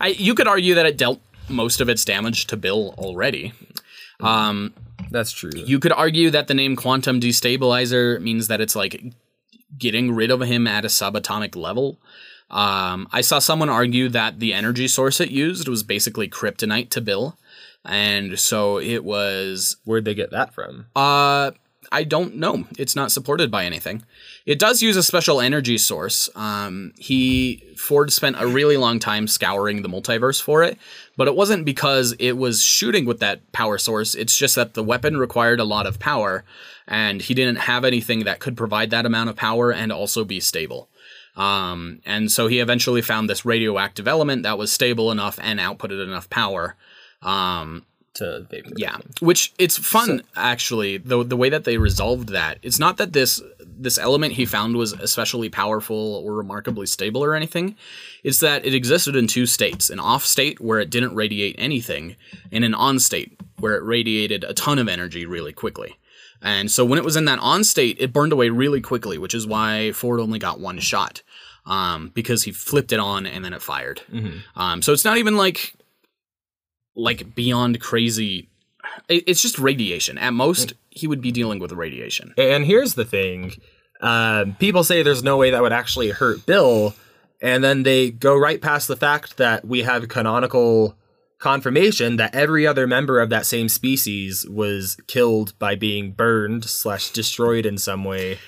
I, you could argue that it dealt most of its damage to Bill already. Um, That's true. You could argue that the name quantum destabilizer means that it's like getting rid of him at a subatomic level. Um, I saw someone argue that the energy source it used was basically kryptonite to Bill. And so it was Where'd they get that from? uh, I don't know. It's not supported by anything. It does use a special energy source. Um, he Ford spent a really long time scouring the multiverse for it, but it wasn't because it was shooting with that power source. It's just that the weapon required a lot of power, and he didn't have anything that could provide that amount of power and also be stable. Um, and so he eventually found this radioactive element that was stable enough and outputted enough power. Um, to vapor. Yeah, which it's fun actually. The the way that they resolved that. It's not that this this element he found was especially powerful or remarkably stable or anything. It's that it existed in two states: an off state where it didn't radiate anything, and an on state where it radiated a ton of energy really quickly. And so when it was in that on state, it burned away really quickly, which is why Ford only got one shot. Um, because he flipped it on and then it fired. Um, so it's not even like like beyond crazy. It's just radiation. At most, he would be dealing with radiation. And here's the thing: um, people say there's no way that would actually hurt Bill, and then they go right past the fact that we have canonical confirmation that every other member of that same species was killed by being burned slash destroyed in some way,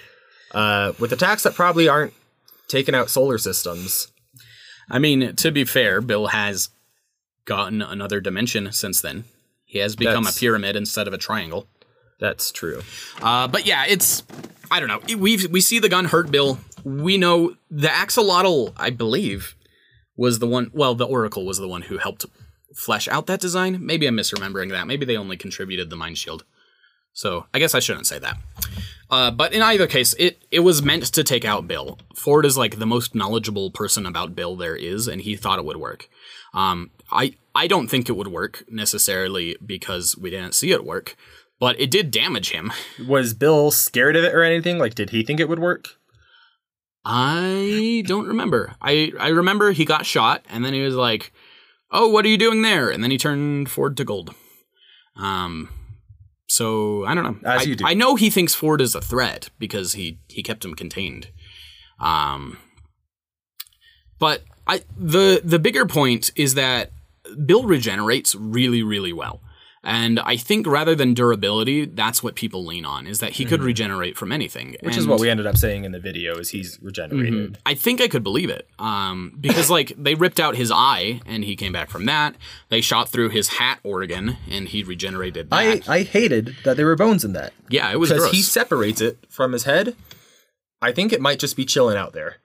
uh, with attacks that probably aren't taking out solar systems. I mean, to be fair, Bill has gotten another dimension since then. He has become That's- a pyramid instead of a triangle. That's true. Uh, but yeah, it's I don't know. We we see the gun hurt Bill. We know the axolotl, I believe, was the one. Well, the Oracle was the one who helped flesh out that design. Maybe I'm misremembering that. Maybe they only contributed the mind shield. So I guess I shouldn't say that. Uh, but in either case, it it was meant to take out Bill. Ford is like the most knowledgeable person about Bill there is, and he thought it would work. Um, I I don't think it would work necessarily because we didn't see it work, but it did damage him. Was Bill scared of it or anything? Like, did he think it would work? I don't remember. I I remember he got shot, and then he was like, "Oh, what are you doing there?" And then he turned Ford to gold. Um, so I don't know. As I, you do. I know he thinks Ford is a threat because he he kept him contained. Um, but I the the bigger point is that Bill regenerates really really well. And I think rather than durability, that's what people lean on is that he could regenerate from anything. Mm-hmm. Which is what we ended up saying in the video is he's regenerated. I think I could believe it. Um, because like they ripped out his eye and he came back from that. They shot through his hat organ and he regenerated that. I, I hated that there were bones in that. yeah, it was Because he separates it from his head. I think it might just be chilling out there.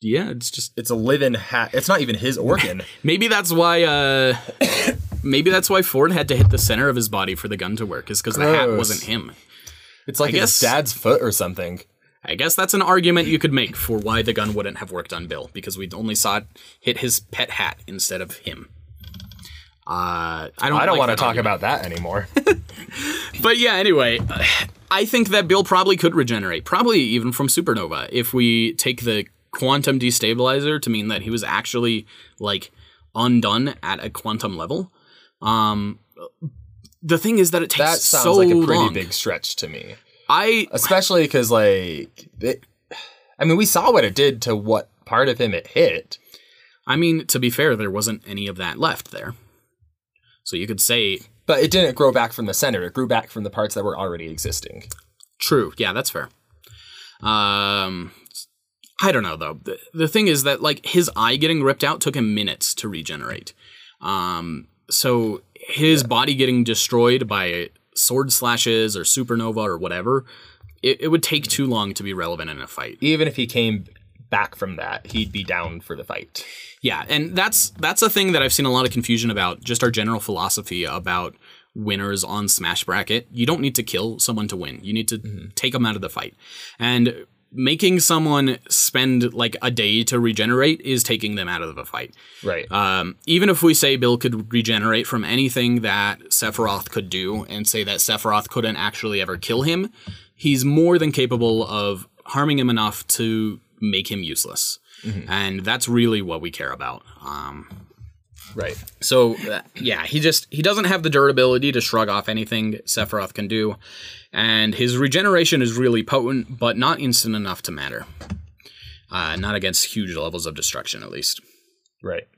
yeah, it's just It's a living hat. It's not even his organ. maybe that's why. Uh, maybe that's why Ford had to hit the center of his body for the gun to work. Is because the hat Gross. wasn't him. It's like I his guess- dad's foot or something. I guess that's an argument you could make for why the gun wouldn't have worked on Bill because we only saw it hit his pet hat instead of him. Uh, I don't. I don't like want to that talk argument. about that anymore. But yeah, anyway, I think that Bill probably could regenerate, probably even from supernova, if we take the quantum destabilizer to mean that he was actually like undone at a quantum level. Um, the thing is that it takes so long. that sounds so like a pretty long. big stretch to me. I Especially because, like, it, I mean, we saw what it did to what part of him it hit. I mean, to be fair, there wasn't any of that left there. So you could say But it didn't grow back from the center. It grew back from the parts that were already existing. True. Yeah, that's fair. Um, I don't know though. The, the thing is that like his eye getting ripped out took him minutes to regenerate. Um, so his body getting destroyed by sword slashes or supernova or whatever, it, it would take too long to be relevant in a fight. Even if he came back from that, he'd be down for the fight. Yeah, and that's that's a thing that I've seen a lot of confusion about. Just our general philosophy about winners on Smash Bracket. You don't need to kill someone to win. You need to mm-hmm. take them out of the fight. And making someone spend like a day to regenerate is taking them out of the fight. Right. Um, even if we say Bill could regenerate from anything that Sephiroth could do, and say that Sephiroth couldn't actually ever kill him, he's more than capable of harming him enough to make him useless. And that's really what we care about. Um, right. so uh, yeah, he just he doesn't have the durability to shrug off anything Sephiroth can do, and his regeneration is really potent, but not instant enough to matter. Uh, not against huge levels of destruction, at least. Right.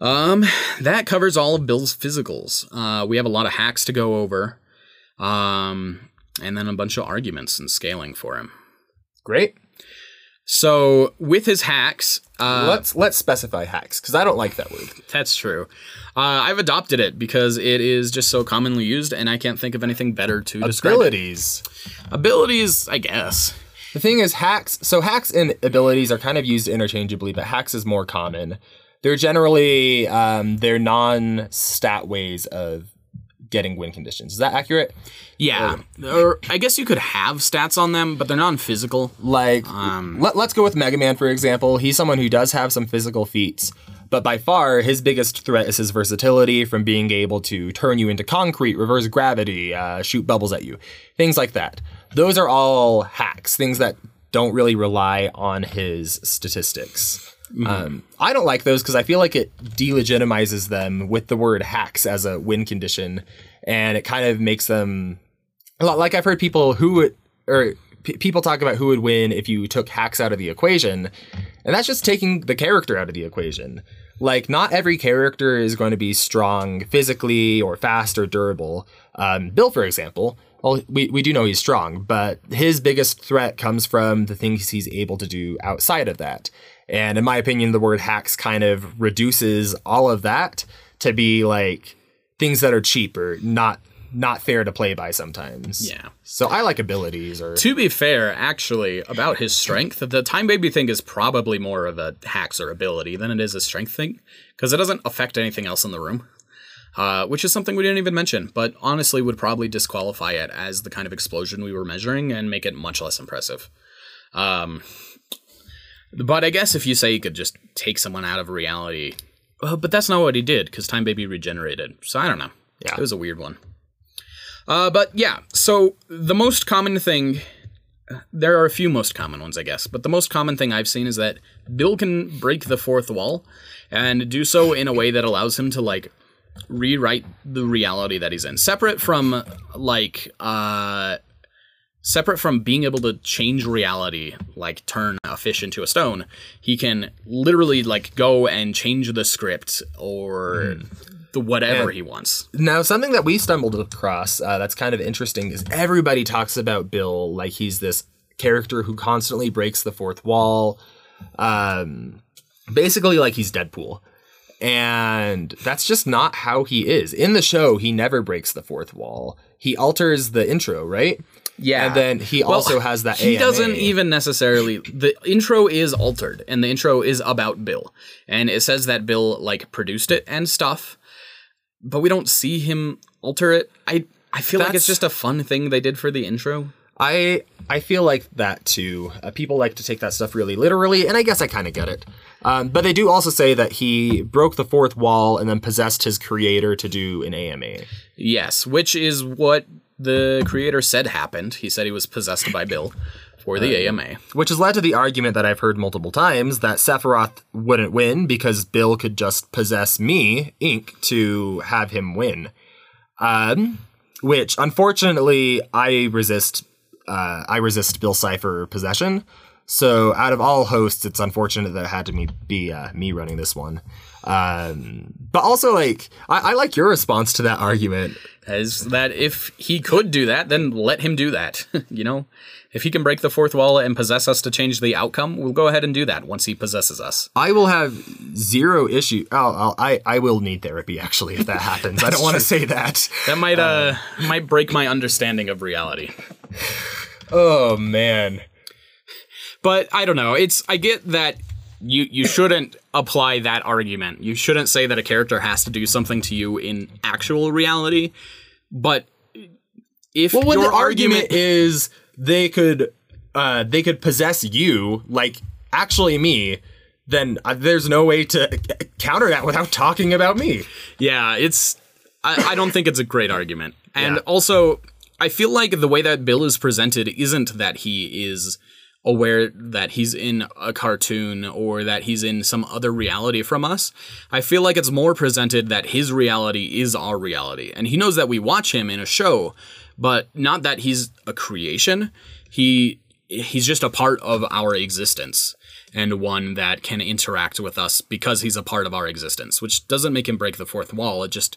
Um, that covers all of Bill's physicals. Uh, we have a lot of hacks to go over, um, and then a bunch of arguments and scaling for him. Great. So with his hacks, uh, let's let's specify hacks because I don't like that word. that's true. Uh, I've adopted it because it is just so commonly used, and I can't think of anything better to describe. Abilities. Abilities, I guess. The thing is, hacks. So hacks and abilities are kind of used interchangeably, but hacks is more common. They're generally um, they're non-stat ways of getting win conditions. Is that accurate? Yeah, or I guess you could have stats on them, but they're non-physical. Like, Um, let, let's go with Mega Man for example. He's someone who does have some physical feats, but by far his biggest threat is his versatility from being able to turn you into concrete, reverse gravity, uh, shoot bubbles at you, things like that. Those are all hacks, things that don't really rely on his statistics. Um, I don't like those because I feel like it delegitimizes them with the word hacks as a win condition, and it kind of makes them like I've heard people who would or p- people talk about who would win if you took hacks out of the equation, and that's just taking the character out of the equation. Like not every character is going to be strong physically or fast or durable. Um, Bill, for example, well, we, we do know he's strong, but his biggest threat comes from the things he's able to do outside of that. And in my opinion, the word hacks kind of reduces all of that to be like things that are cheap or not not fair to play by sometimes. Yeah. So I like abilities or To be fair, actually, about his strength, the time baby thing is probably more of a hacks or ability than it is a strength thing, because it doesn't affect anything else in the room. Uh, which is something we didn't even mention, but honestly would probably disqualify it as the kind of explosion we were measuring and make it much less impressive. Um, but I guess if you say you could just take someone out of reality, uh, but that's not what he did because Time Baby regenerated. So I don't know. Yeah. it was a weird one. Uh, but yeah, so the most common thing, there are a few most common ones, I guess, but the most common thing I've seen is that Bill can break the fourth wall and do so in a way that allows him to like rewrite the reality that he's in, separate from like uh separate from being able to change reality, like turn a fish into a stone, he can literally like go and change the script or the whatever he wants. Now, something that we stumbled across uh, that's kind of interesting is everybody talks about Bill like he's this character who constantly breaks the fourth wall, um, basically like he's Deadpool. And that's just not how he is. In the show, he never breaks the fourth wall. He alters the intro, right? Yeah. And then he Well, also has that He AMA. doesn't even necessarily. The intro is altered, and the intro is about Bill, and it says that Bill like produced it and stuff, but we don't see him alter it. I I feel like it's just a fun thing they did for the intro. I I feel like that too. Uh, people like to take that stuff really literally, and I guess I kind of get it. Um, but they do also say that he broke the fourth wall and then possessed his creator to do an AMA. Yes, which is what the creator said happened. He said he was possessed by Bill for the AMA. Which has led to the argument that I've heard multiple times that Sephiroth wouldn't win because Bill could just possess me, Ink, to have him win. Um, which unfortunately I resist. Uh, I resist Bill Cipher possession. So out of all hosts, it's unfortunate that it had to me be uh, me running this one. Um, but also, like, I, I like your response to that argument. Is that if he could do that, then let him do that. you know, if he can break the fourth wall and possess us to change the outcome, we'll go ahead and do that once he possesses us. I will have zero issue. Oh, I'll, I I will need therapy actually if that happens. I don't want to say that. That might uh might break my understanding of reality. Oh man. But I don't know. It's I get that you you shouldn't apply that argument. You shouldn't say that a character has to do something to you in actual reality. But if Well, your the argument is they could uh they could possess you like actually me, then uh, there's no way to counter that without talking about me. Yeah, it's. I, I don't think it's a great argument. And Yeah. also, I feel like the way that Bill is presented isn't that he is aware that he's in a cartoon or that he's in some other reality from us. I feel like it's more presented that his reality is our reality. And he knows that we watch him in a show, but not that he's a creation. He he's just a part of our existence and one that can interact with us because he's a part of our existence, which doesn't make him break the fourth wall. It just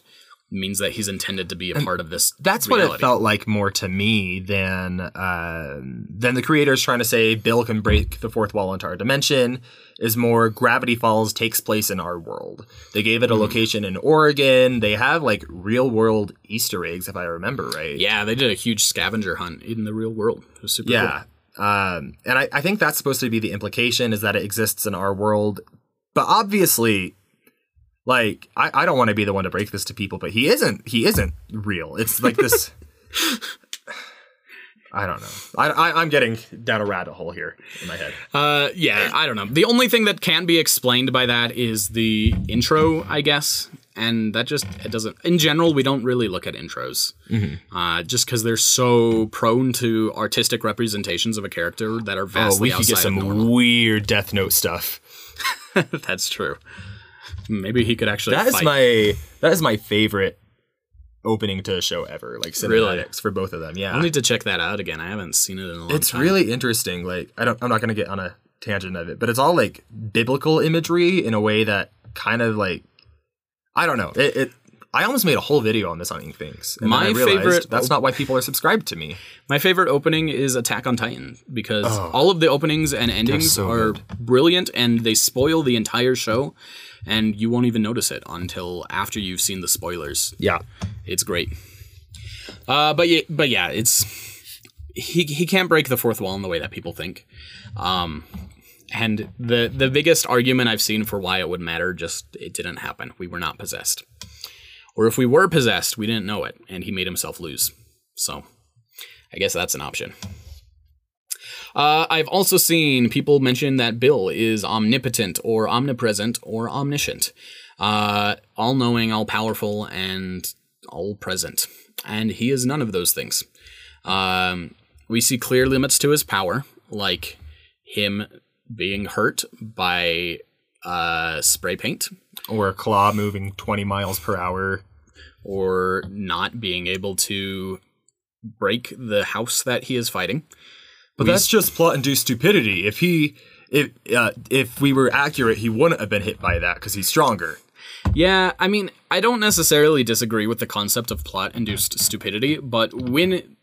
means that he's intended to be a part of this. That's what it felt like more to me than uh, than the creators trying to say Bill can break the fourth wall into our dimension. Is more Gravity Falls takes place in our world. They gave it a location in Oregon. They have like real world Easter eggs, if I remember right. Yeah, they did a huge scavenger hunt in the real world. It was super Yeah. Um, and I, I think that's supposed to be the implication is that it exists in our world. But obviously, like I, I don't want to be the one to break this to people, but he isn't he isn't real. It's like this I don't know. I, I I'm getting down a rabbit hole here in my head. Uh, yeah, I don't know. The only thing that can be explained by that is the intro, I guess, and that just it doesn't. In general, we don't really look at intros, uh, just because they're so prone to artistic representations of a character that are vastly Oh, we could outside get some normal. weird Death Note stuff. That's true. Maybe he could actually. That is fight. my that is my favorite opening to a show ever. Like cinematics Really? for both of them. Yeah, I'll need to check that out again. I haven't seen it in a long it's time. It's really interesting. Like I don't I'm not gonna get on a tangent of it, but it's all like biblical imagery in a way that kind of like I don't know. It, it I almost made a whole video on this on Inkthinks. And My I favorite- that's not why people are subscribed to me. My favorite opening is Attack on Titan because oh. all of the openings and endings so are good. brilliant and they spoil the entire show, and you won't even notice it until after you've seen the spoilers. Yeah. It's great. Uh, but yeah, but yeah, it's he he can't break the fourth wall in the way that people think. Um, and the the biggest argument I've seen for why it would matter just it didn't happen. We were not possessed. Or if we were possessed, we didn't know it, and he made himself lose. So I guess that's an option. Uh, I've also seen people mention that Bill is omnipotent or omnipresent or omniscient, uh, all knowing, all powerful, and all present. And he is none of those things. Um, we see clear limits to his power, like him being hurt by uh, spray paint Or a claw moving 20 miles per hour. or not being able to break the house that he is fighting. But that's just plot induced stupidity. If he if uh, if we were accurate, he wouldn't have been hit by that because he's stronger. Yeah, I mean, I don't necessarily disagree with the concept of plot induced stupidity, but when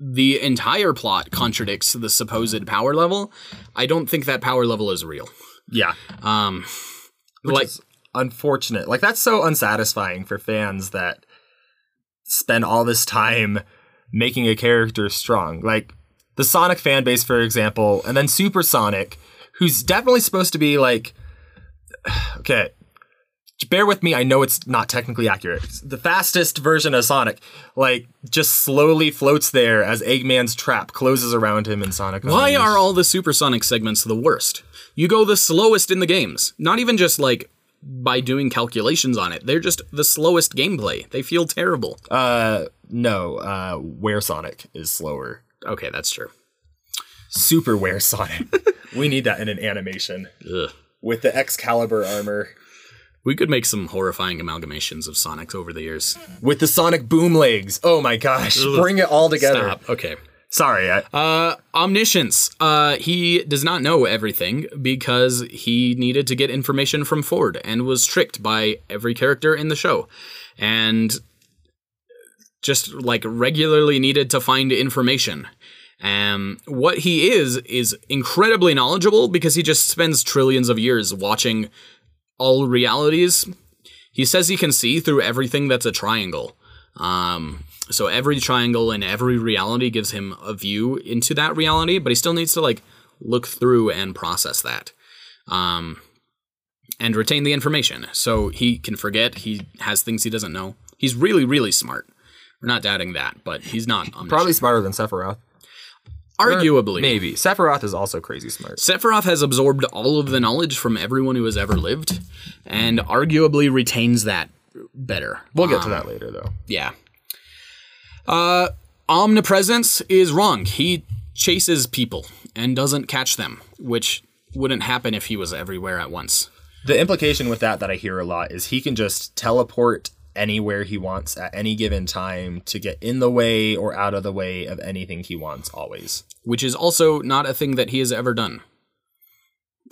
the entire plot contradicts the supposed power level, I don't think that power level is real. Yeah. Um, Which like, is unfortunate. Like that's so unsatisfying for fans that spend all this time making a character strong. Like the Sonic fan base, for example, and then Supersonic, who's definitely supposed to be like okay. Bear with me, I know it's not technically accurate. The fastest version of Sonic, like, just slowly floats there as Eggman's trap closes around him in Sonic. why are all the supersonic segments the worst? You go the slowest in the games. Not even just like by doing calculations on it. They're just the slowest gameplay. They feel terrible. Uh, no, uh, Where Sonic is slower. Okay, that's true. Super Wear Sonic. we need that in an animation Ugh. with the Excalibur armor, We could make some horrifying amalgamations of Sonics over the years. with the Sonic boom legs. Oh my gosh, bring it all together. Stop. Okay. Sorry, I, Uh, omniscience. Uh, he does not know everything because he needed to get information from Ford and was tricked by every character in the show. And just like regularly needed to find information. Um, what he is is incredibly knowledgeable because he just spends trillions of years watching all realities. He says he can see through everything that's a triangle. Um, so every triangle in every reality gives him a view into that reality, but he still needs to like look through and process that. Um, and retain the information. So he can forget, he has things he doesn't know. He's really, really smart. We're not doubting that, but he's not omniscient. probably smarter than Sephiroth. arguably. Maybe Sephiroth is also crazy smart. Sephiroth has absorbed all of the knowledge from everyone who has ever lived, and arguably retains that better. We'll get to that later, though. Yeah. Uh, omnipresence is wrong. He chases people and doesn't catch them, which wouldn't happen if he was everywhere at once. The implication with that that I hear a lot is he can just teleport anywhere he wants at any given time to get in the way or out of the way of anything he wants always. Which is also not a thing that he has ever done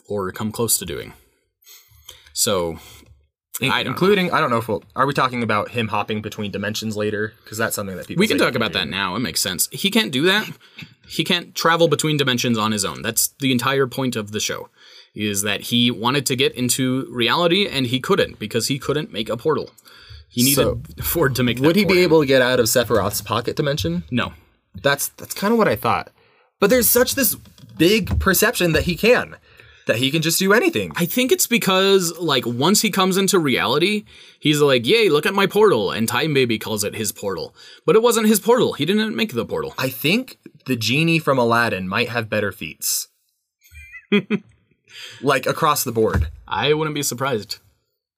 or come close to doing. So, In- I including I don't know if we'll are we talking about him hopping between dimensions later because that's something that people we can talk about that now. It makes sense. He can't do that. He can't travel between dimensions on his own. That's the entire point of the show. Is that he wanted to get into reality and he couldn't because he couldn't make a portal. He needed So, Ford to make Would he be him. able to get out of Sephiroth's pocket dimension? No. That's that's kind of what I thought. But there's such this big perception that he can that he can just do anything. I think it's because like once he comes into reality, he's like, "Yay, look at my portal." And Time Baby calls it his portal. But it wasn't his portal. He didn't make the portal. I think the genie from Aladdin might have better feats. like across the board. I wouldn't be surprised.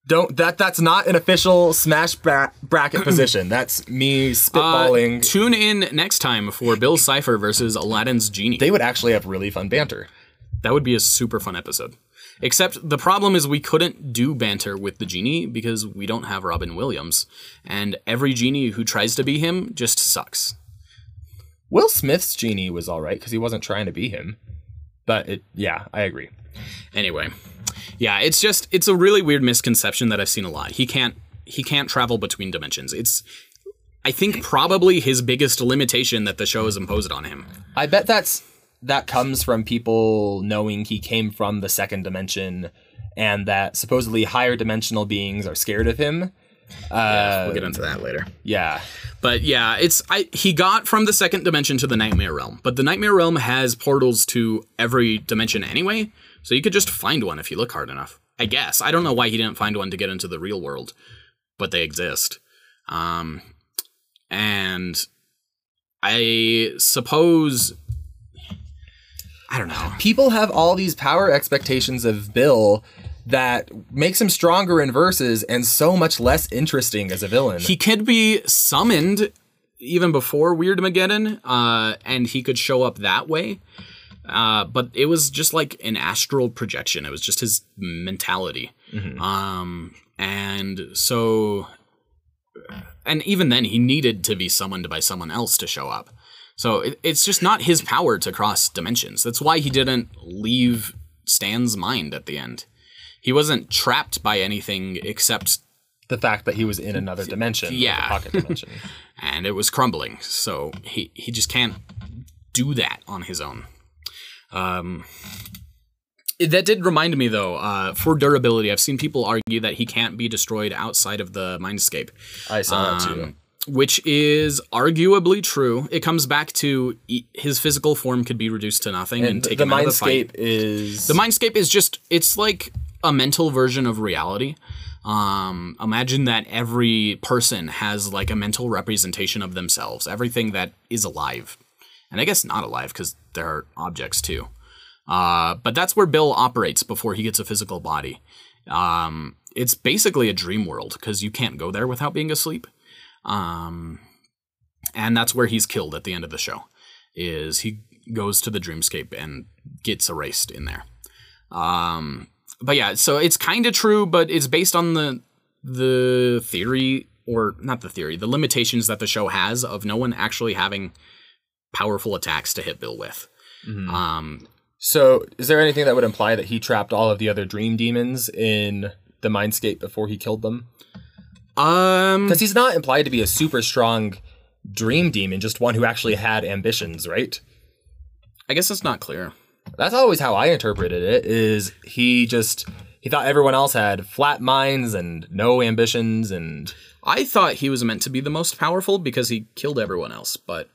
Don't that that's not an official smash bra- bracket position. That's me Uh, spitballing. tune in next time for Bill Cipher versus Aladdin's genie. they would actually have really fun banter. That would be a super fun episode. Except the problem is we couldn't do banter with the genie because we don't have Robin Williams, and every genie who tries to be him just sucks. Will Smith's genie was all right because he wasn't trying to be him. But it, yeah, I agree. Anyway, yeah, it's just it's a really weird misconception that I've seen a lot. He can't he can't travel between dimensions. It's I think probably his biggest limitation that the show has imposed on him. I bet that's that comes from people knowing he came from the second dimension, and that supposedly higher dimensional beings are scared of him. we'll get uh, into that later. Yeah, But yeah, it's I he got from the second dimension to the nightmare realm. But the nightmare realm has portals to every dimension anyway, so you could just find one if you look hard enough. I guess. I don't know why he didn't find one to get into the real world, but they exist. Um and I suppose I don't know. people have all these power expectations of Bill that makes him stronger in verses and so much less interesting as a villain. He could be summoned even before Weirdmageddon, uh, and he could show up that way. Uh, but it was just like an astral projection. It was just his mentality. Um, and so, and even then, he needed to be summoned by someone else to show up. So it, it's just not his power to cross dimensions. That's why he didn't leave Stan's mind at the end. He wasn't trapped by anything except the fact that he was in another dimension, Yeah. pocket dimension. and it was crumbling. So he he just can't do that on his own. Um, that did remind me though. Uh, for durability, I've seen people argue that he can't be destroyed outside of the mindscape, I saw that too. um, which is arguably true. It comes back to e- his physical form could be reduced to nothing and, And take the him out of the fight. mindscape is The mindscape is just it's like a mental version of reality. Um, imagine that every person has like a mental representation of themselves, everything that is alive. And I guess not alive because there are objects too. Uh, but that's where Bill operates before he gets a physical body. Um, it's basically a dream world because you can't go there without being asleep. Um, and that's where he's killed at the end of the show. Is he goes to the dreamscape and gets erased in there. Um, but yeah, so it's kind of true, but it's based on the the theory or not the theory, the limitations that the show has of no one actually having powerful attacks to hit Bill with. Um, So, is there anything that would imply that he trapped all of the other dream demons in the mindscape before he killed them? um, Because he's not implied to be a super strong dream demon, just one who actually had ambitions, right? I guess it's not clear. That's always how I interpreted it. Is he just he thought everyone else had flat minds and no ambitions and I thought he was meant to be the most powerful because he killed everyone else, but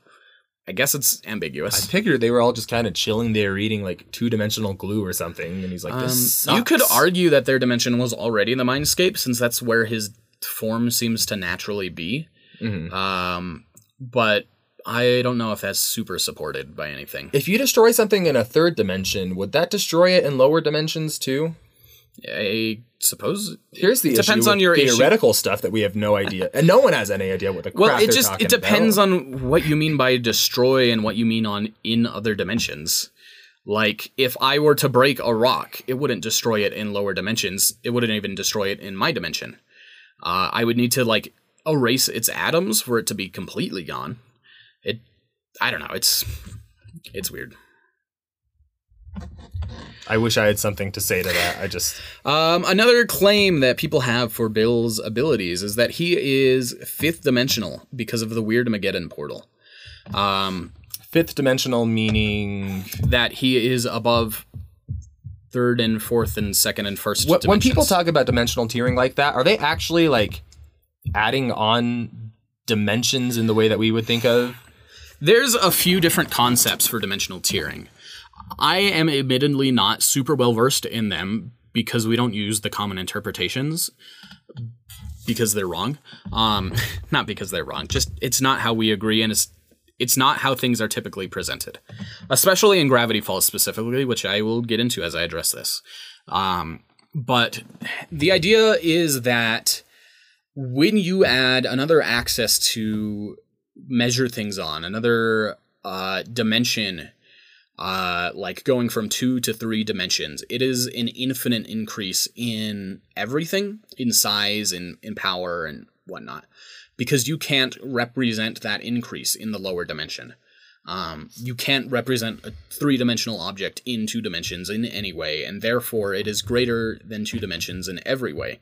I guess it's ambiguous. I figured they were all just kind of chilling. They were eating like two dimensional glue or something, and he's like, "This Um, you could argue that their dimension was already the mindscape, since that's where his form seems to naturally be. Mhm. Um, but I don't know if that's super supported by anything. If you destroy something in a third dimension, would that destroy it in lower dimensions too? I suppose. Here's the It depends issue on your issue. theoretical stuff that we have no idea, and no one has any idea what the Well, it just it depends about. on what you mean by destroy and what you mean on in other dimensions. Like if I were to break a rock, it wouldn't destroy it in lower dimensions. It wouldn't even destroy it in my dimension. Uh, I would need to like erase its atoms for it to be completely gone. It, I don't know. It's it's weird. I wish I had something to say to that. I just Um, another claim that people have for Bill's abilities is that he is fifth dimensional because of the Weirdmageddon portal. Um, fifth dimensional meaning that he is above third and fourth and second and first. Wh- when people talk about dimensional tiering like that, are they actually like adding on dimensions in the way that we would think of? there's a few different concepts for dimensional tiering. I am admittedly not super well versed in them because we don't use the common interpretations because they're wrong. Um, not because they're wrong. Just it's not how we agree, and it's it's not how things are typically presented, especially in Gravity Falls specifically, which I will get into as I address this. Um, but the idea is that when you add another access to measure things on, another uh, dimension, uh, like going from two to three dimensions, it is an infinite increase in everything, in size, and in power, and whatnot, because you can't represent that increase in the lower dimension. Um, you can't represent a three dimensional object in two dimensions in any way, and therefore it is greater than two dimensions in every way.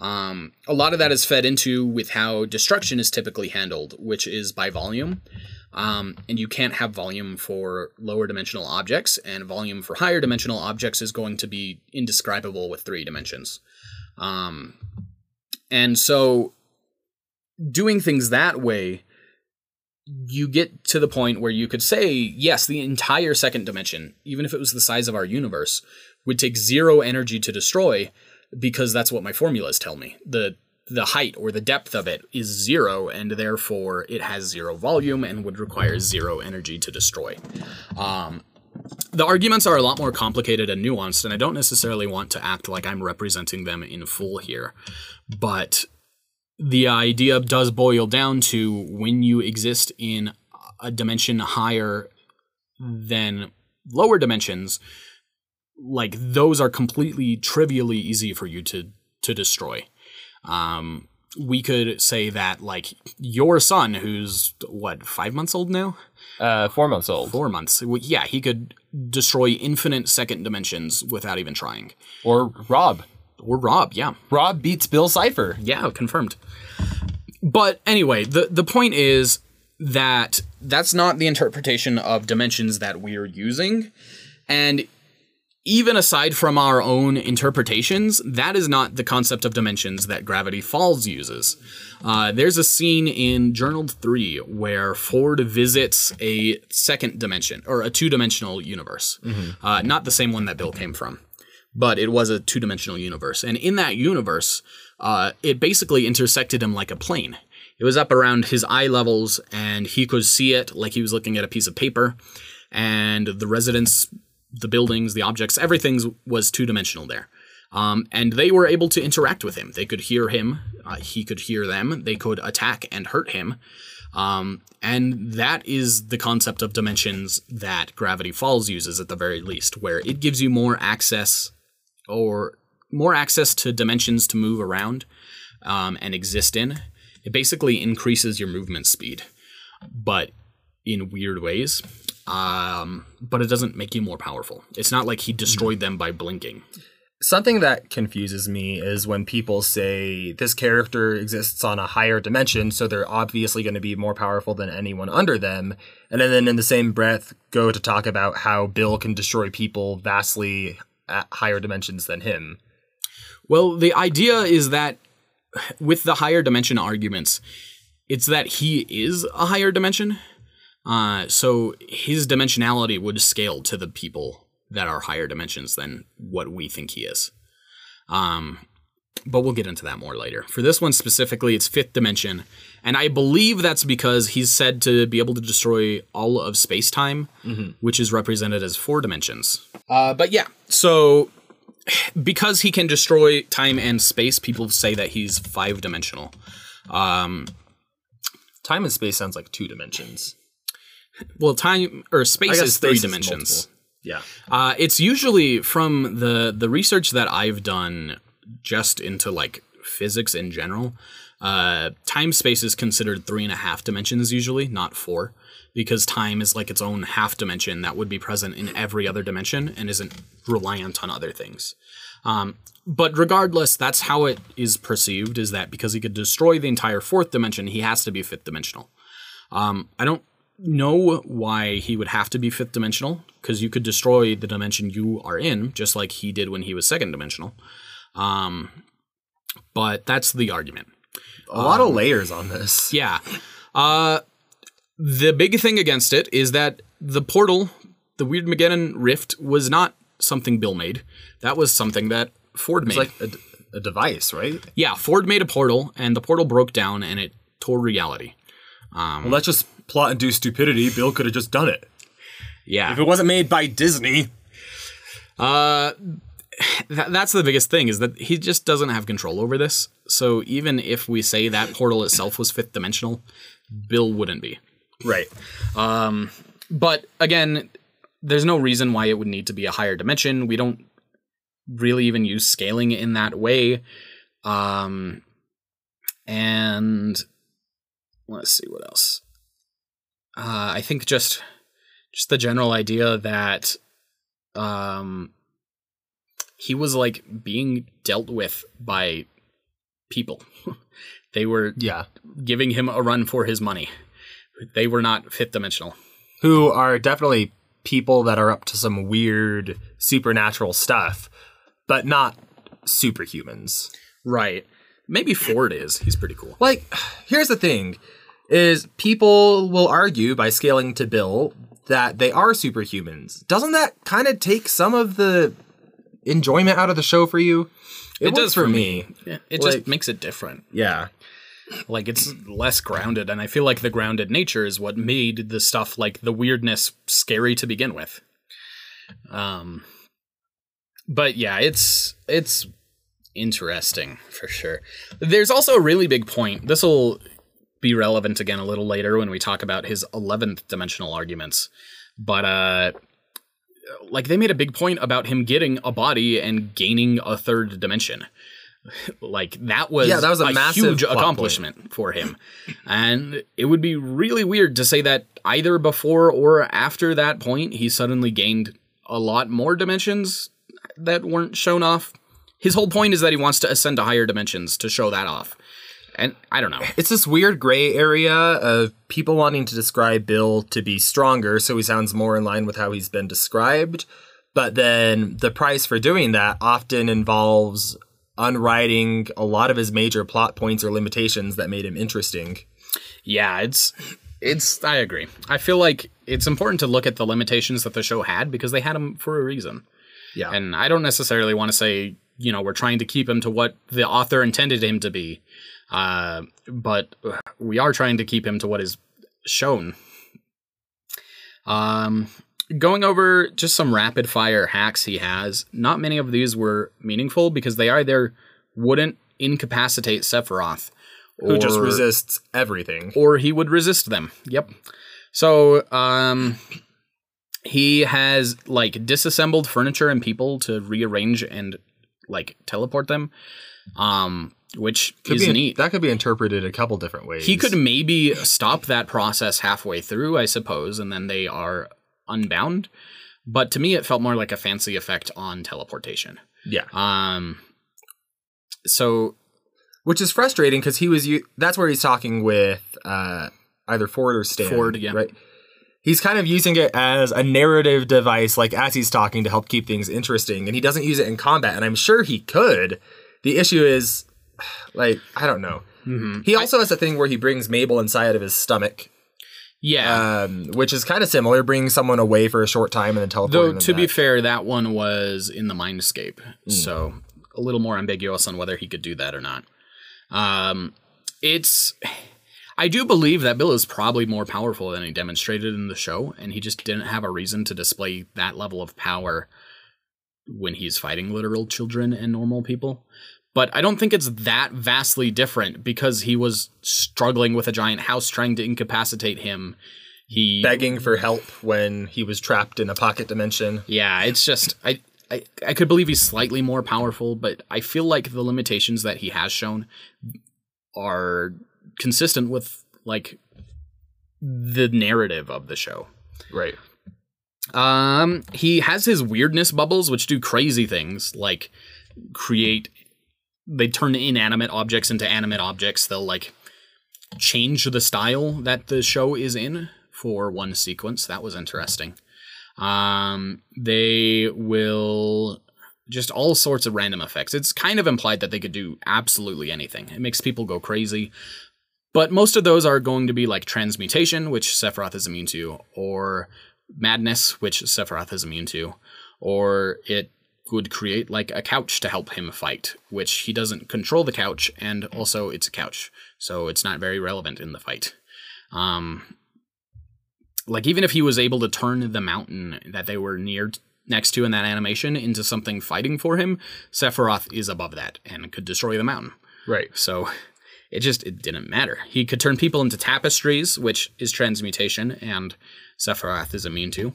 Um, a lot of that is fed into with how destruction is typically handled, which is by volume. Um, and you can't have volume for lower dimensional objects, and volume for higher dimensional objects is going to be indescribable with three dimensions. Um, and so, doing things that way, you get to the point where you could say, yes, the entire second dimension, even if it was the size of our universe, would take zero energy to destroy because that's what my formulas tell me. The the height or the depth of it is zero, and therefore it has zero volume and would require zero energy to destroy. Um, the arguments are a lot more complicated and nuanced, and I don't necessarily want to act like I'm representing them in full here. But the idea does boil down to when you exist in a dimension higher than lower dimensions, like those are completely trivially easy for you to to destroy. Um, we could say that like your son, who's what five months old now, Uh, four months old. four months, well, yeah, he could destroy infinite second dimensions without even trying. Or Rob. Or Rob, yeah, Rob beats Bill Cipher. yeah, confirmed. But anyway, the the point is that that's not the interpretation of dimensions that we're using, and even aside from our own interpretations, that is not the concept of dimensions that Gravity Falls uses. Uh, there's a scene in Journal 3 where Ford visits a second dimension, or a two dimensional universe. Uh, not the same one that Bill came from, but it was a two dimensional universe. And in that universe, uh, it basically intersected him like a plane. It was up around his eye levels, and he could see it like he was looking at a piece of paper. And the residents the buildings, the objects, everything was two dimensional there. Um, and they were able to interact with him. They could hear him, uh, he could hear them, they could attack and hurt him. Um, and that is the concept of dimensions that Gravity Falls uses at the very least, where it gives you more access or more access to dimensions to move around um, and exist in. It basically increases your movement speed, but in weird ways um, but it doesn't make you more powerful. It's not like he destroyed them by blinking. Something that confuses me is when people say this character exists on a higher dimension, so they're obviously going to be more powerful than anyone under them, and then in the same breath go to talk about how Bill can destroy people vastly at higher dimensions than him. Well, the idea is that with the higher dimension arguments, it's that he is a higher dimension. Uh, so his dimensionality would scale to the people that are higher dimensions than what we think he is. Um, but we'll get into that more later. For this one specifically, it's fifth dimension, and I believe that's because he's said to be able to destroy all of space time, which is represented as four dimensions. Uh, but yeah, so because he can destroy time and space, people say that he's five dimensional. Um, Time and space sounds like two dimensions. Well, time or space is three is dimensions. multiple. Yeah. Uh, it's usually from the the research that I've done just into like physics in general. Uh, time space is considered three and a half dimensions usually, not four, because time is like its own half dimension that would be present in every other dimension and isn't reliant on other things. Um, but regardless, that's how it is perceived. Is that because he could destroy the entire fourth dimension, he has to be fifth dimensional. Um, I don't know why he would have to be fifth dimensional because you could destroy the dimension you are in just like he did when he was second dimensional um, but that's the argument A lot of layers on this. yeah uh, the big thing against it is that the portal the Weirdmageddon rift was not something Bill made. That was something that Ford made. It's like a, a device, right? yeah, Ford made a portal, and the portal broke down, and it tore reality. Well, that's just plot induced stupidity. Bill could have just done it. Yeah, If it wasn't made by Disney, Uh, th- that's the biggest thing is that he just doesn't have control over this. So even if we say that portal itself was fifth dimensional, Bill wouldn't be. right? Um, But again, there's no reason why it would need to be a higher dimension. We don't really even use scaling in that way. Um, and let's see what else. Uh, I think just just the general idea that um, he was like being dealt with by people. they were Yeah. giving him a run for his money. They were not fifth dimensional. Who are definitely people that are up to some weird supernatural stuff, but not superhumans. Right. Maybe Ford is. He's pretty cool. Like, here's the thing is people will argue by scaling to Bill that they are superhumans. Doesn't that kind of take some of the enjoyment out of the show for you? It, does for for me. Yeah, it Like- just makes it different. Yeah. Like it's less grounded, and I feel like the grounded nature is what made the stuff like the weirdness scary to begin with. Um, but yeah, it's it's interesting for sure. There's also a really big point. This will be relevant again a little later when we talk about his 11th dimensional arguments. But uh like they made a big point about him getting a body and gaining a third dimension. like that was Yeah, that was a massive huge accomplishment for him. and it would be really weird to say that either before or after that point he suddenly gained a lot more dimensions that weren't shown off. His whole point is that he wants to ascend to higher dimensions to show that off. And I don't know. It's this weird gray area of people wanting to describe Bill to be stronger, so he sounds more in line with how he's been described. But then the price for doing that often involves unwriting a lot of his major plot points or limitations that made him interesting. Yeah, it's it's I agree. I feel like it's important to look at the limitations that the show had because they had them for a reason. Yeah. And I don't necessarily want to say, you know, we're trying to keep him to what the author intended him to be. Uh, but we are trying to keep him to what is shown. Um, going over just some rapid fire hacks he has. Not many of these were meaningful because they either wouldn't incapacitate Sephiroth, Who just resists everything. or he would resist them. Yep. So, um, he has like disassembled furniture and people to rearrange and like teleport them, um, which Could is be- neat. That could be interpreted a couple different ways. He could maybe stop that process halfway through, I suppose, and then they are unbound. But to me, it felt more like a fancy effect on teleportation. Yeah. Um, so Which is frustrating because he was. That's where he's talking with uh, either Ford or Stan. Ford, yeah. Right. He's kind of using it as a narrative device, like as he's talking to help keep things interesting, and he doesn't use it in combat. And I'm sure he could. The issue is, like, I don't know. Mm-hmm. He also has a thing where he brings Mabel inside of his stomach, yeah, um, which is kind of similar, bringing someone away for a short time and then teleporting Though to be fair, that one was in the Mindscape, Hmm. so a little more ambiguous on whether he could do that or not. Um, it's. I do believe that Bill is probably more powerful than he demonstrated in the show, and he just didn't have a reason to display that level of power when he's fighting literal children and normal people. But I don't think it's that vastly different because he was struggling with a giant house trying to incapacitate him. He begging for help when he was trapped in a pocket dimension. yeah, it's just I, I I could believe he's slightly more powerful, but I feel like the limitations that he has shown are consistent with like the narrative of the show. Right. Um, he has his weirdness bubbles, which do crazy things, like create. They turn inanimate objects into animate objects. They'll like change the style that the show is in for one sequence. That was interesting. Um, they will just all sorts of random effects. It's kind of implied that they could do absolutely anything. It makes people go crazy. But most of those are going to be like transmutation, which Sephiroth is immune to, or madness, which Sephiroth is immune to, or it would create like a couch to help him fight, which he doesn't control the couch, and also it's a couch, so it's not very relevant in the fight. Um, like even if he was able to turn the mountain that they were near next to in that animation into something fighting for him, Sephiroth is above that and could destroy the mountain. Right. So it just it didn't matter. He could turn people into tapestries, which is transmutation, and Sephiroth is immune to.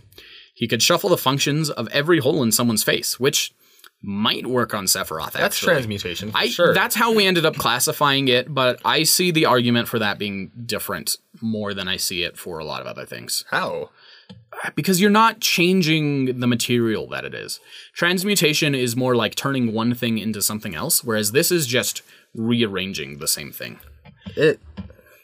He could shuffle the functions of every hole in someone's face, which might work on Sephiroth. That's actually. transmutation. I, sure. That's how we ended up classifying it, but I see the argument for that being different more than I see it for a lot of other things. how. Because you're not changing the material that it is. Transmutation is more like turning one thing into something else, whereas this is just rearranging the same thing. It.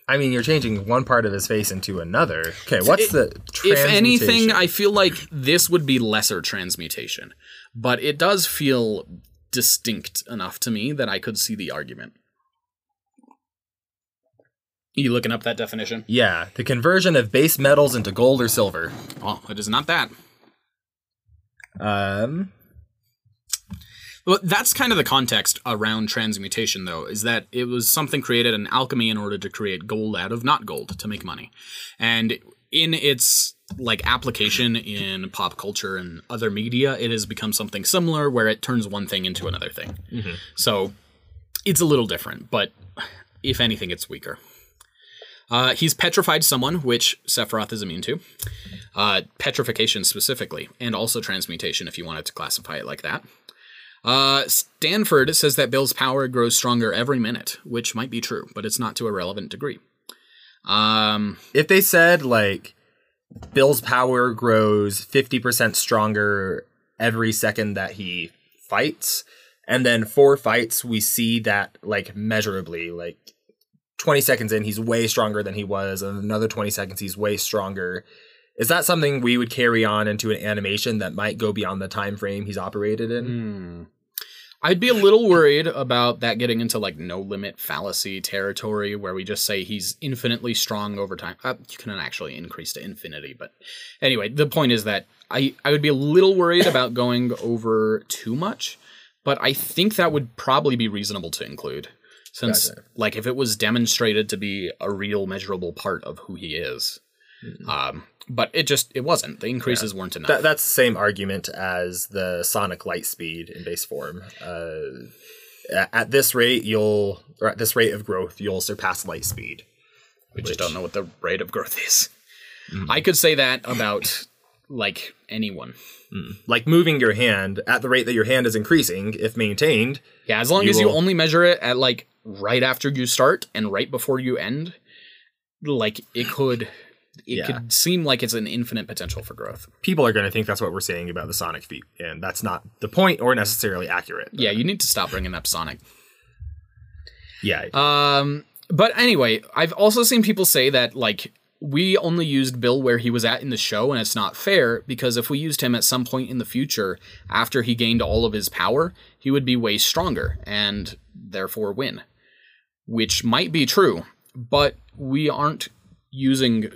I mean, you're changing one part of his face into another. Okay, what's the If anything. I feel like this would be lesser transmutation, but it does feel distinct enough to me that I could see the argument. You looking up that definition? yeah, the conversion of base metals into gold or silver. Well, it is not that. Um, Well, that's kind of the context around transmutation, though, is that it was something created in alchemy in order to create gold out of not gold to make money. And in its like application in pop culture and other media, it has become something similar where it turns one thing into another thing. So it's a little different, but if anything, it's weaker. Uh, he's petrified someone, which Sephiroth is immune to. Uh, petrification specifically, and also transmutation, if you wanted to classify it like that. Uh, Stanford says that Bill's power grows stronger every minute, which might be true, but it's not to a relevant degree. Um, if they said like Bill's power grows 50% stronger every second that he fights, and then four fights we see that like measurably, like 20 seconds in he's way stronger than he was, and another 20 seconds he's way stronger. Is that something we would carry on into an animation that might go beyond the time frame he's operated in? I'd be a little worried about that getting into like no limit fallacy territory where we just say he's infinitely strong over time. Uh, you can actually increase to infinity, but anyway, the point is that I, I would be a little worried about going over too much, but I think that would probably be reasonable to include. Since, Gotcha. like, if it was demonstrated to be a real measurable part of who he is, um, but it just it wasn't. The increases weren't enough. That, that's the same argument as the sonic light speed in base form. Uh, at this rate, you'll or at this rate of growth, you'll surpass light speed. We just don't know what the rate of growth is. I could say that about like anyone. Like moving your hand at the rate that your hand is increasing, if maintained. Yeah, as long You as you only measure it at like right after you start and right before you end, like it could it Yeah. could seem like it's an infinite potential for growth. People are going to think that's what we're saying about the sonic feat, and that's not the point or necessarily accurate. Yeah, you need to stop bringing up Sonic. Yeah, Um, but anyway, I've also seen people say that like we only used Bill where he was at in the show, and it's not fair because if we used him at some point in the future after he gained all of his power, he would be way stronger and therefore win. Which might be true, but we aren't using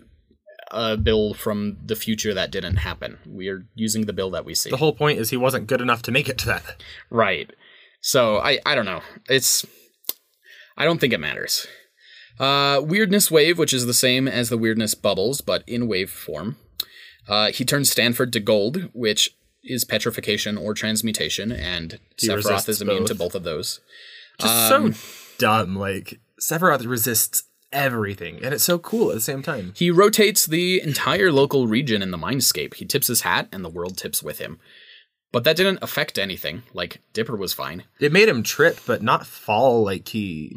a Bill from the future that didn't happen. We are using the Bill that we see. the whole point is he wasn't good enough to make it to that. Right. So I I don't know. It's I don't think it matters. Uh, weirdness wave, which is the same as the weirdness bubbles, but in wave form. Uh, he turns Stanford to gold, which is petrification or transmutation, and He Sephiroth is immune to both. both of those. Just Um, so dumb. Like Sephiroth resists everything, and it's so cool at the same time. He rotates the entire local region in the mindscape. He tips his hat, and the world tips with him. But that didn't affect anything. Like Dipper was fine. It made him trip, but not fall like he.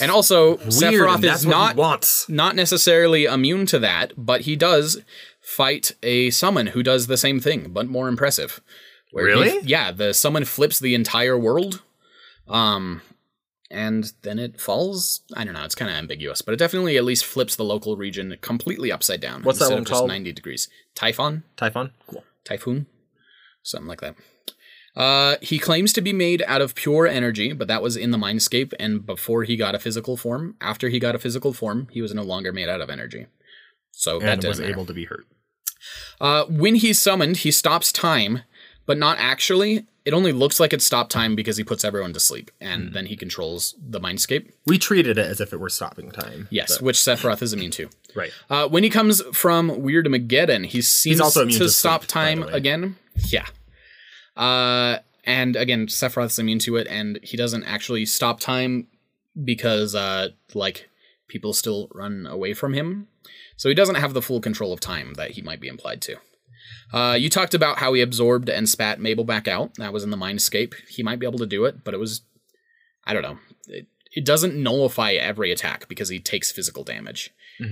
And also, Weird, Sephiroth is not not necessarily immune to that, but he does fight a summon who does the same thing, but more impressive. Where he- Really? yeah, the summon flips the entire world. Um and then it falls. I don't know. It's kind of ambiguous, but it definitely at least flips the local region completely upside down. What's that one called? Ninety degrees. Typhon, Typhon. Cool. typhoon, something like that. Uh, he claims to be made out of pure energy, but that was in the mindscape and before he got a physical form. After he got a physical form, he was no longer made out of energy. So that was matter. able to be hurt. Uh, when he's summoned, he stops time, but not actually. It only looks like it stopped time because he puts everyone to sleep, and then he controls the mindscape. We treated it as if it were stopping time. Yes, which Sephiroth is immune to. Right. Uh, when he comes from Weirdmageddon, he seems also immune to, to stop sleep, time again. Yeah. Uh, and again, Sephiroth's immune to it, and he doesn't actually stop time because, uh, like, people still run away from him. So he doesn't have the full control of time that he might be implied to. Uh, you talked about how he absorbed and spat Mabel back out. That was in the Mindscape. He might be able to do it, but it was, I don't know. It, it doesn't nullify every attack because he takes physical damage.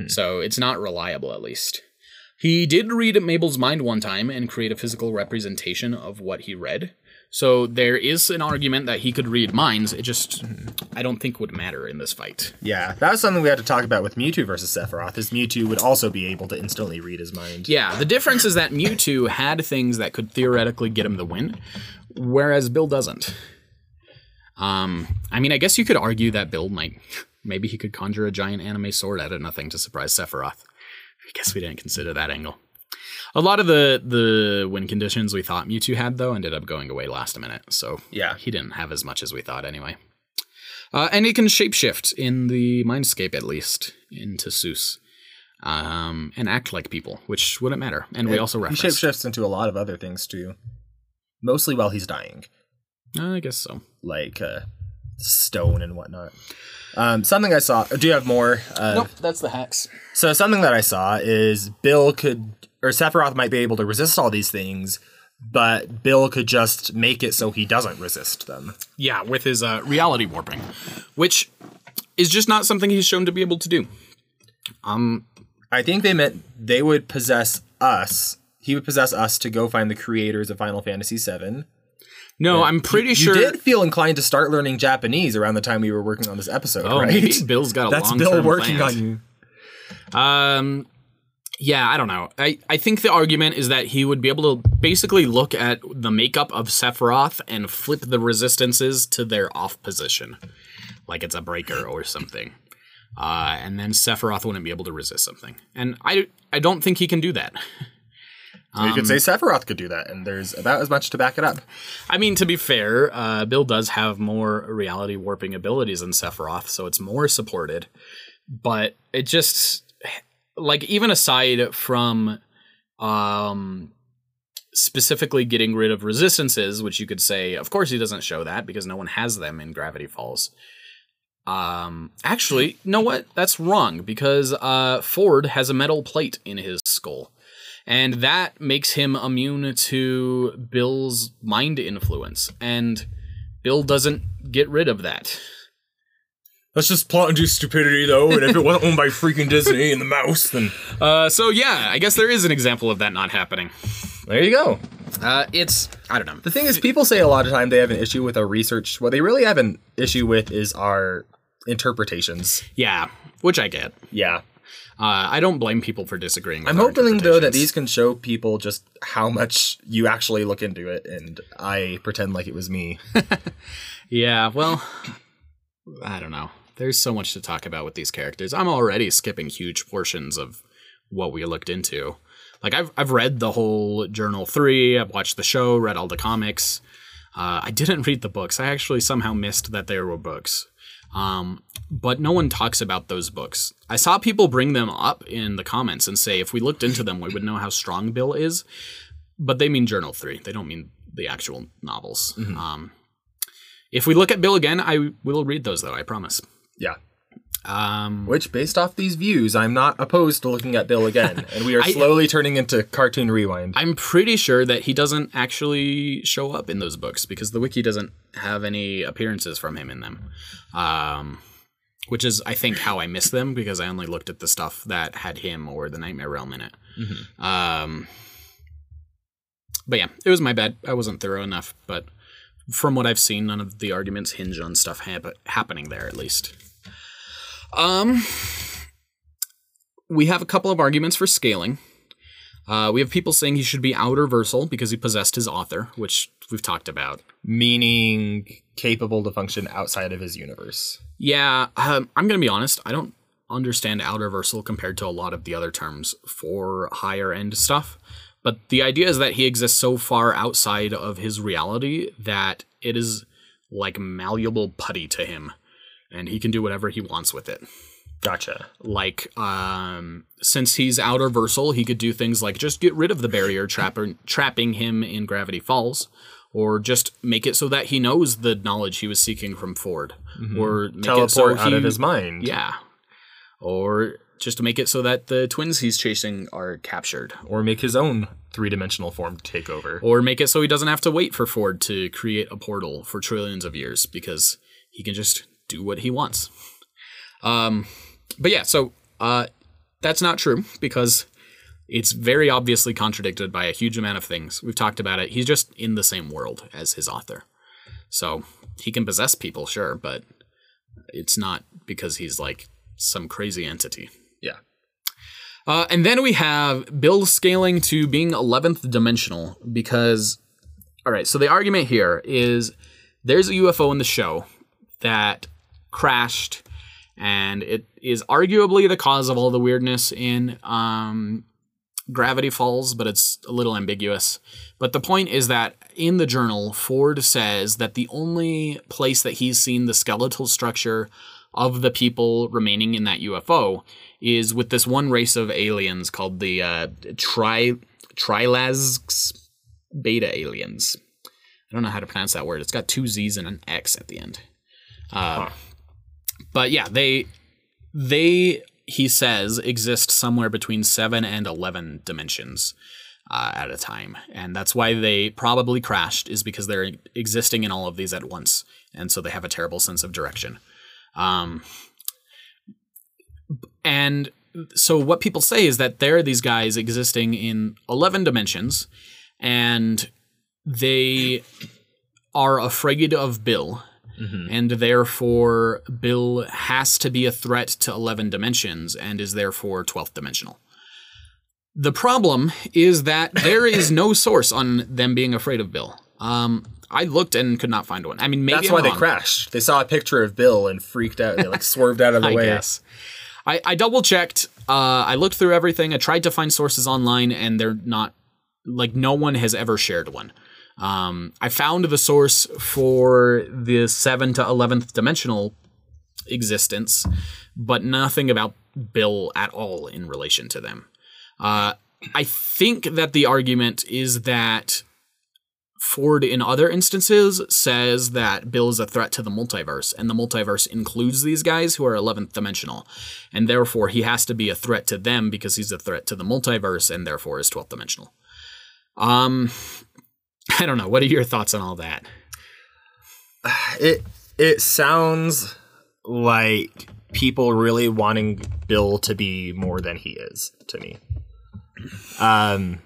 So it's not reliable, at least. He did read Mabel's mind one time and create a physical representation of what he read. So there is an argument that he could read minds. It just, I don't think would matter in this fight. Yeah, that was something we had to talk about with Mewtwo versus Sephiroth. Is Mewtwo would also be able to instantly read his mind. Yeah, the difference is that Mewtwo had things that could theoretically get him the win, whereas Bill doesn't. Um, I mean, I guess you could argue that Bill might, maybe he could conjure a giant anime sword out of nothing to surprise Sephiroth. I guess we didn't consider that angle. A lot of the the win conditions we thought Mewtwo had though ended up going away last minute, so Yeah. he didn't have as much as we thought anyway. Uh, and he can shapeshift in the mindscape at least into Soos, um, and act like people, which wouldn't matter. And we also he referenced. shapeshifts into a lot of other things too. Mostly while he's dying, Uh, I guess so. like uh, stone and whatnot. Um, something I saw. Do you have more? Uh, that's the hacks. So something that I saw is Bill could or Sephiroth might be able to resist all these things, but Bill could just make it so he doesn't resist them. Yeah, with his uh, reality warping, which is just not something he's shown to be able to do. Um, I think they meant they would possess us. He would possess us to go find the creators of Final Fantasy VII. No, I'm pretty You sure. You did feel inclined to start learning Japanese around the time we were working on this episode, oh, right? maybe Bill's got a That's Bill working plan. on you. Um, yeah, I don't know. I, I think the argument is that he would be able to basically look at the makeup of Sephiroth and flip the resistances to their off position, like it's a breaker or something. Uh, and then Sephiroth wouldn't be able to resist something. And I, I don't think he can do that. you could say Sephiroth could do that, and there's about as much to back it up. I mean, to be fair, uh, Bill does have more reality warping abilities than Sephiroth, so it's more supported. But it just like even aside from um specifically getting rid of resistances, which you could say, of course he doesn't show that because no one has them in Gravity Falls. Um actually, know what? That's wrong because uh Ford has a metal plate in his skull. And that makes him immune to Bill's mind influence. And Bill doesn't get rid of that. Let's just plot and do stupidity, though. And if it wasn't owned by freaking Disney and the mouse, then Uh, so yeah, I guess there is an example of that not happening. there you go. Uh, it's I don't know. The thing is, people say a lot of time they have an issue with our research. What they really have an issue with is our interpretations. Yeah, which I get. Yeah. Uh, I don't blame people for disagreeing. With I'm hoping, though, that these can show people just how much you actually look into it, and I pretend like it was me. Yeah, well, I don't know. There's so much to talk about with these characters. I'm already skipping huge portions of what we looked into. Like I've I've read the whole Journal Three. I've watched the show, read all the comics. Uh, I didn't read the books. I actually somehow missed that there were books. Um, but no one talks about those books. I saw people bring them up in the comments and say if we looked into them, we would know how strong Bill is. But they mean Journal Three. They don't mean the actual novels. Um, if we look at Bill again, I will read those though. I promise. Yeah. Um, Which, based off these views, I'm not opposed to looking at Bill again, and we are I- slowly turning into cartoon rewind. I'm pretty sure that he doesn't actually show up in those books because the wiki doesn't have any appearances from him in them. Um, which is, I think, how I missed them because I only looked at the stuff that had him or the Nightmare Realm in it. Um, but yeah, it was my bad. I wasn't thorough enough, but from what I've seen, none of the arguments hinge on stuff hap- happening there, at least. Um, we have a couple of arguments for scaling. Uh, we have people saying he should be outer versal because he possessed his author, which we've talked about. Meaning capable to function outside of his universe. Yeah, um, I'm gonna be honest. I don't understand outerversal compared to a lot of the other terms for higher end stuff. But the idea is that he exists so far outside of his reality that it is like malleable putty to him, and he can do whatever he wants with it. Gotcha. Like, um, since he's outerversal, he could do things like just get rid of the barrier trapper, trapping him in Gravity Falls, or just make it so that he knows the knowledge he was seeking from Ford, or make Mm-hmm. Teleport it so out he, of his mind. yeah, or just to make it so that the twins he's chasing are captured, Or make his own three dimensional form take over. or make it so he doesn't have to wait for Ford to create a portal for trillions of years because he can just do what he wants. Um, but yeah, so uh, that's not true because it's very obviously contradicted by a huge amount of things. We've talked about it. He's just in the same world as his author. So he can possess people, sure, but it's not because he's like some crazy entity. Yeah. Uh, and then we have Bill scaling to being 11th dimensional because, all right, so the argument here is there's a UFO in the show that crashed, and it is arguably the cause of all the weirdness in um, Gravity Falls, but it's a little ambiguous. But the point is that in the journal, Ford says that the only place that he's seen the skeletal structure of the people remaining in that UFO is with this one race of aliens called the uh, Tri Beta aliens. I don't know how to pronounce that word. It's got two Z's and an X at the end. Uh, But yeah, they they he says exist somewhere between seven and eleven dimensions uh, at a time, and that's why they probably crashed. Is because they're existing in all of these at once, and so they have a terrible sense of direction. Um, and so what people say is that there are these guys existing in 11 dimensions and they are afraid of Bill and therefore Bill has to be a threat to 11 dimensions and is therefore 12th dimensional. The problem is that there is no source on them being afraid of Bill. Um, I looked and could not find one. I mean, maybe That's I'm why they crashed. They saw a picture of Bill and freaked out. They like swerved out of the I way. guess. I, I double checked. Uh, I looked through everything. I tried to find sources online, and they're not like no one has ever shared one. Um, I found the source for the seven to eleventh dimensional existence, but nothing about Bill at all in relation to them. Uh, I think that the argument is that Ford, in other instances, says that Bill is a threat to the multiverse, and the multiverse includes these guys who are 11th dimensional. And therefore, he has to be a threat to them because he's a threat to the multiverse and therefore is 12th dimensional. Um, I don't know. What are your thoughts on all that? It it sounds like people really wanting Bill to be more than he is to me. Um,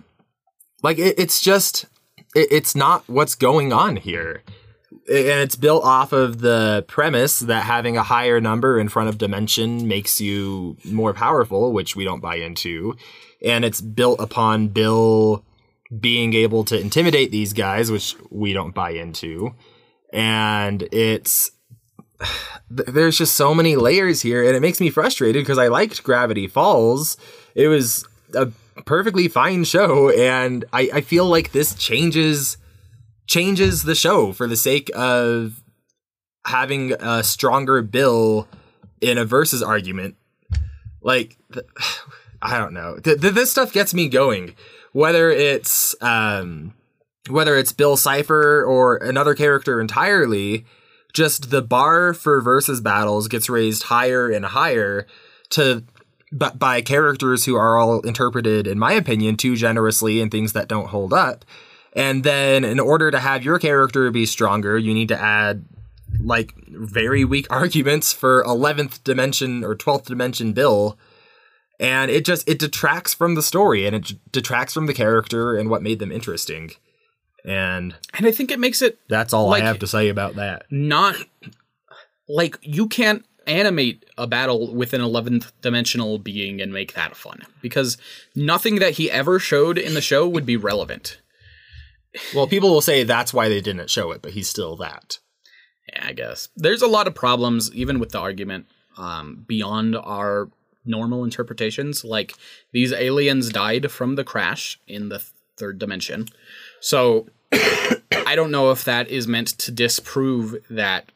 like it, it's just it, it's not what's going on here, and it's built off of the premise that having a higher number in front of dimension makes you more powerful, which we don't buy into, and it's built upon Bill being able to intimidate these guys, which we don't buy into. And it's there's just so many layers here and it makes me frustrated because i liked gravity falls. It was a perfectly fine show and I, I feel like this changes changes the show for the sake of having a stronger bill in a versus argument. Like i don't know. Th- th- this stuff gets me going whether it's um whether it's Bill Cipher or another character entirely, just the bar for versus battles gets raised higher and higher to but by characters who are all interpreted, in my opinion, too generously in things that don't hold up. And then in order to have your character be stronger, you need to add like very weak arguments for 11th dimension or 12th dimension Bill. And it just it detracts from the story and it detracts from the character and what made them interesting. And And I think it makes it that's all Like- I have to say about that. not like you can't animate a battle with an 11th dimensional being and make that fun because nothing that he ever showed in the show would be relevant. Well, people will say that's why they didn't show it, but he's still that. Yeah, I guess. There's a lot of problems even with the argument. um, beyond our normal interpretations. Like these aliens died from the crash in the third dimension. So I don't know if that is meant to disprove that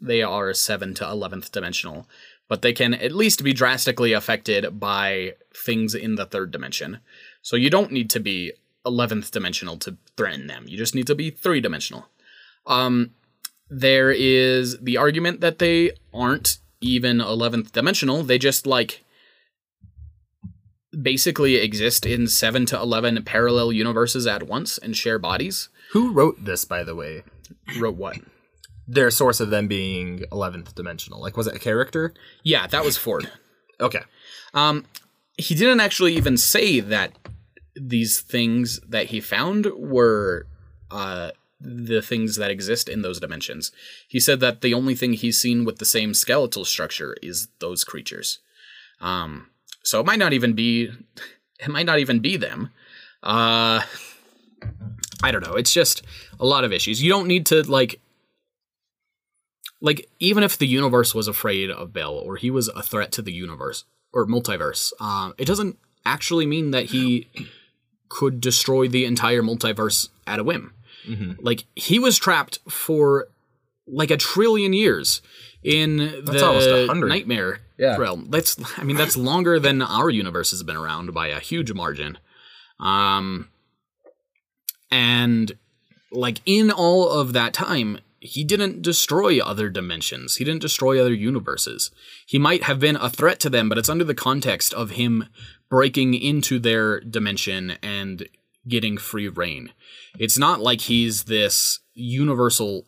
they are 7 to 11th dimensional, but they can at least be drastically affected by things in the third dimension. So you don't need to be 11th dimensional to threaten them. You just need to be 3 dimensional. Um there is the argument that they aren't even 11th dimensional. They just like basically exist in 7 to 11 parallel universes at once and share bodies. Who wrote this, by the way? Wrote what? Their source of them being 11th dimensional. Like, was it a character? Yeah, that was Ford. Okay. Um, he didn't actually even say that these things that he found were uh, the things that exist in those dimensions. He said that the only thing he's seen with the same skeletal structure is those creatures. Um, so it might not even be, it might not even be them. Uh, I don't know. It's just a lot of issues. You don't need to like like even if the universe was afraid of Bill or he was a threat to the universe or multiverse, um, it doesn't actually mean that he could destroy the entire multiverse at a whim. Like he was trapped for like a trillion years in That's the nightmare Yeah. realm. That's I mean that's longer than our universe has been around by a huge margin. Um and like in all of that time, he didn't destroy other dimensions. He didn't destroy other universes. He might have been a threat to them, but it's under the context of him breaking into their dimension and getting free reign. It's not like he's this universal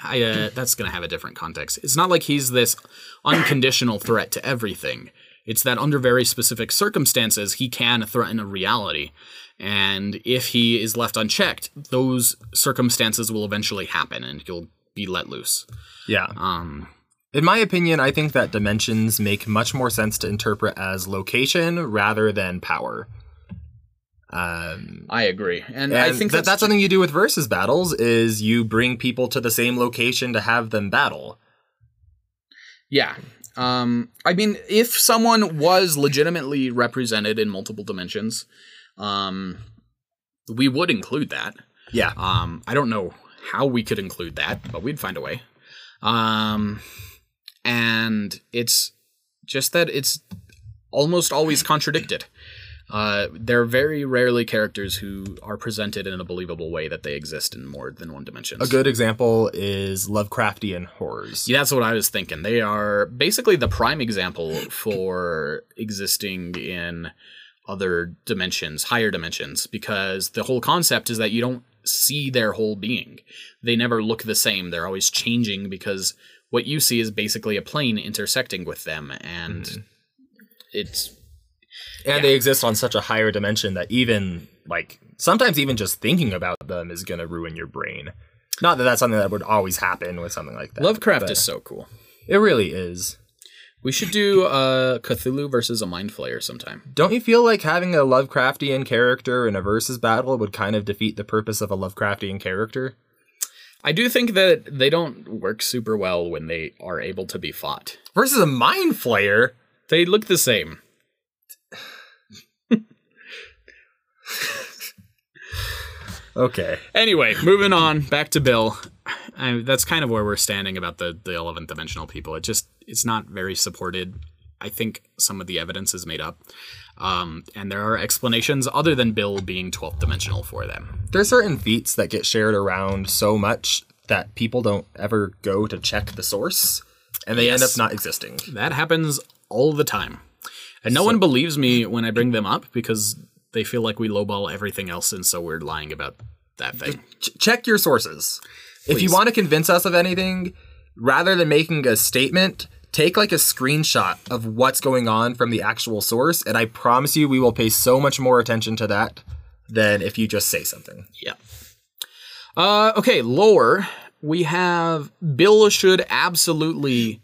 I, uh, that's going to have a different context. It's not like he's this unconditional threat to everything. It's that under very specific circumstances, he can threaten a reality. And if he is left unchecked, those circumstances will eventually happen and he'll be let loose. Yeah. Um, In my opinion, I think that dimensions make much more sense to interpret as location rather than power. Um, I agree. And, and I think that, that's, that's something you do with versus battles is you bring people to the same location to have them battle. Yeah. Um, I mean, if someone was legitimately represented in multiple dimensions, um, we would include that. Yeah. Um, I don't know how we could include that, but we'd find a way. Um, and it's just that it's almost always contradicted. Uh, there are very rarely characters who are presented in a believable way that they exist in more than one dimension. A good example is Lovecraftian horrors. Yeah, that's what I was thinking. They are basically the prime example for existing in other dimensions, higher dimensions, because the whole concept is that you don't see their whole being. They never look the same. They're always changing because what you see is basically a plane intersecting with them, and it's and they exist on such a higher dimension that even like sometimes even just thinking about them is going to ruin your brain. Not that that's something that would always happen with something like that. Lovecraft is so cool. It really is. We should do uh, Cthulhu versus a Mind Flayer sometime. Don't you feel like having a Lovecraftian character in a versus battle would kind of defeat the purpose of a Lovecraftian character? I do think that they don't work super well when they are able to be fought. Versus a mind flayer? They look the same. Okay. Anyway, moving on back to Bill. I, that's kind of where we're standing about the the 11th dimensional people. It just it's not very supported. I think some of the evidence is made up, um, and there are explanations other than Bill being 12th dimensional for them. There's certain feats that get shared around so much that people don't ever go to check the source and they end up not existing. That happens all the time, and no one believes me when I bring them up because they feel like we lowball everything else, and so we're lying about that thing. Ch- check your sources. If you want to convince us of anything, rather than making a statement, take like a screenshot of what's going on from the actual source, and I promise you we will pay so much more attention to that than if you just say something. Yeah. Uh, okay, lower we have Bill should absolutely.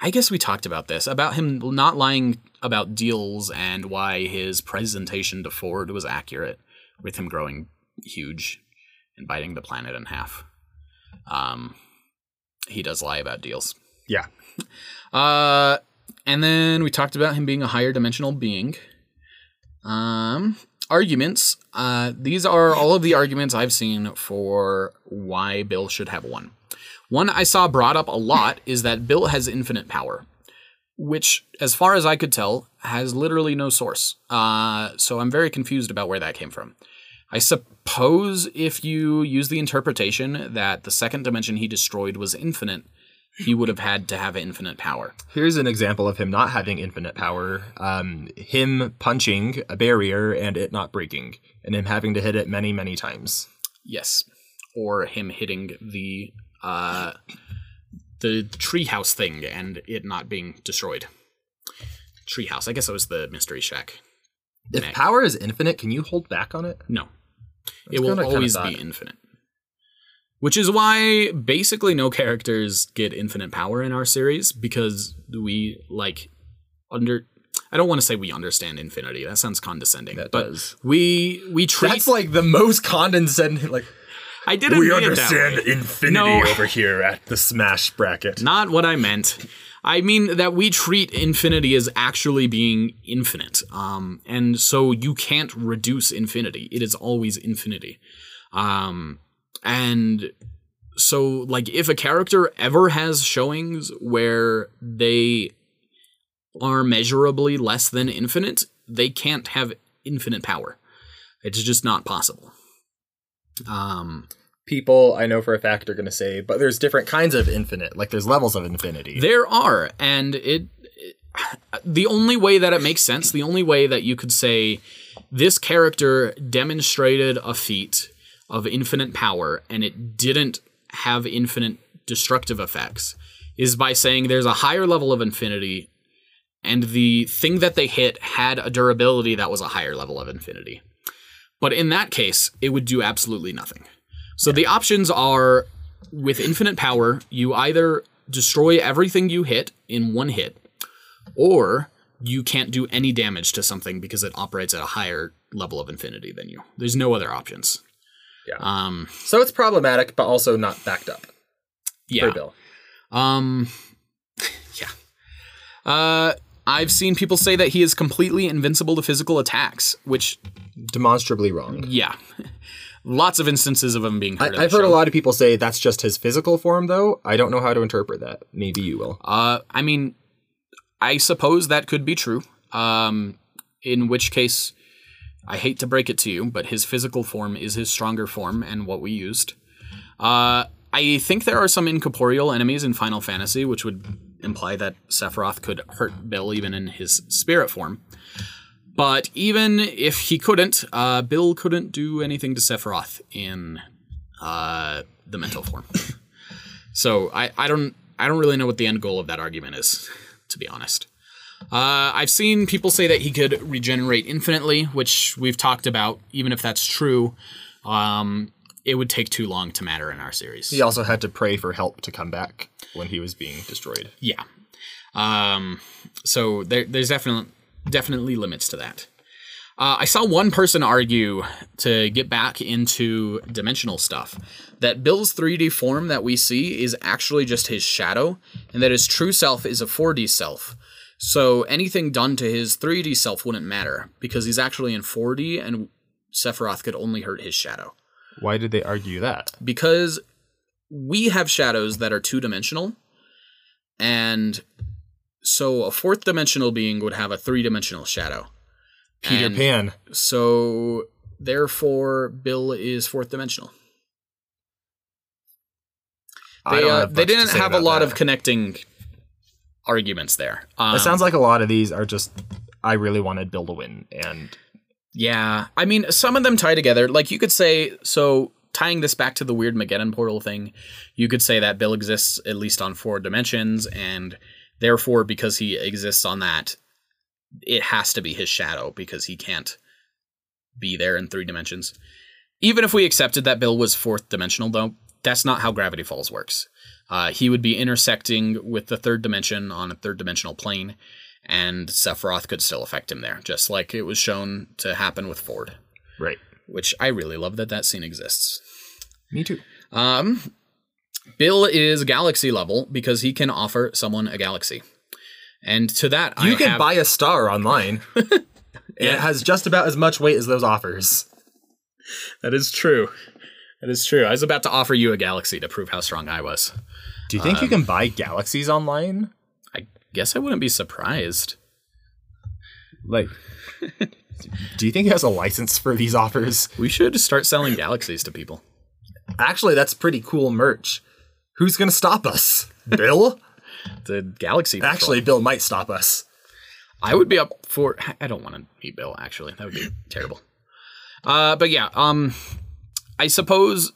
I guess we talked about this about him not lying about deals and why his presentation to Ford was accurate, with him growing huge and biting the planet in half. Um, he does lie about deals. Yeah. Uh, and then we talked about him being a higher dimensional being. Um, arguments. Uh, these are all of the arguments I've seen for why Bill should have one. One I saw brought up a lot is that Bill has infinite power, which, as far as I could tell, has literally no source. Uh, so I'm very confused about where that came from. I suppose if you use the interpretation that the second dimension he destroyed was infinite, he would have had to have infinite power. Here's an example of him not having infinite power. Um, him punching a barrier and it not breaking, and him having to hit it many, many times. Yes. Or him hitting the uh the treehouse thing and it not being destroyed. Treehouse. I guess that was the mystery shack. If Meg. power is infinite, can you hold back on it? No. That's it will always be infinite. Which is why basically no characters get infinite power in our series because we like under I don't want to say we understand infinity. That sounds condescending. That but does. we we treat That's like the most condescending. Like I didn't we mean understand infinity No. over here at the Smash bracket. Not what I meant. I mean that we treat infinity as actually being infinite. Um, and so you can't reduce infinity. It is always infinity. Um, and so like if a character ever has showings where they are measurably less than infinite, they can't have infinite power. It's just not possible. Um, People I know for a fact are going to say, but there's different kinds of infinite. Like there's levels of infinity. There are, and it, it- the only way that it makes sense, the only way that you could say this character demonstrated a feat of infinite power and it didn't have infinite destructive effects is by saying there's a higher level of infinity and the thing that they hit had a durability that was a higher level of infinity. But in that case, it would do absolutely nothing. So the options are with infinite power, you either destroy everything you hit in one hit, or you can't do any damage to something because it operates at a higher level of infinity than you. There's no other options. Yeah. Um, so it's problematic, but also not backed up yeah. Bill. Um, yeah. Uh, I've seen people say that he is completely invincible to physical attacks, which, Demonstrably wrong. yeah, lots of instances of him being hurt. I, I've the heard a lot of people say that's just his physical form, though. I don't know how to interpret that. Maybe you will. Uh, I mean, I suppose that could be true. Um, in which case, I hate to break it to you, but his physical form is his stronger form and what we used. Uh, I think there are some incorporeal enemies in Final Fantasy, which would imply that Sephiroth could hurt Bill even in his spirit form. But even if he couldn't, uh, Bill couldn't do anything to Sephiroth in uh, the mental form. So I, I don't I don't really know what the end goal of that argument is, to be honest. Uh, I've seen people say that he could regenerate infinitely, which we've talked about. Even if that's true, um, it would take too long to matter in our series. He also had to pray for help to come back when he was being destroyed. Yeah. Um, so there, there's definitely definitely limits to that. Uh, I saw one person argue to get back into dimensional stuff that Bill's 3D form that we see is actually just his shadow, and that his true self is a 4D self. So anything done to his 3D self wouldn't matter because he's actually in 4D, and Sephiroth could only hurt his shadow Why did they argue that? because we have shadows that are two dimensional, and so a fourth dimensional being would have a three dimensional shadow. Peter And Pan. So therefore, Bill is fourth dimensional. They, uh, they didn't have a lot that. of connecting arguments there. Um, It sounds like a lot of these are just. I really wanted Bill to win, and Yeah, I mean, some of them tie together. Like you could say, so tying this back to the Weirdmageddon portal thing, you could say that Bill exists at least on four dimensions, and therefore, because he exists on that, it has to be his shadow because he can't be there in three dimensions. Even if we accepted that Bill was fourth dimensional, though, that's not how Gravity Falls works. Uh, he would be intersecting with the third dimension on a third dimensional plane, and Sephiroth could still affect him there, just like it was shown to happen with Ford, right. Which I really love that that scene exists. Me too. Um, Bill is galaxy level because he can offer someone a galaxy. And to that, You I can have, buy a star online. It has just about as much weight as those offers. That is true. That is true. I was about to offer you a galaxy to prove how strong I was. Do you think you can buy galaxies online? I guess I wouldn't be surprised. Like, do you think he has a license for these offers? We should start selling galaxies to people. Actually, that's pretty cool merch. Who's gonna stop us? Bill? The galaxy. Patrol. Actually, Bill might stop us. I would be up for. I don't want to meet Bill. Actually, that would be terrible. Uh, but yeah, um, I suppose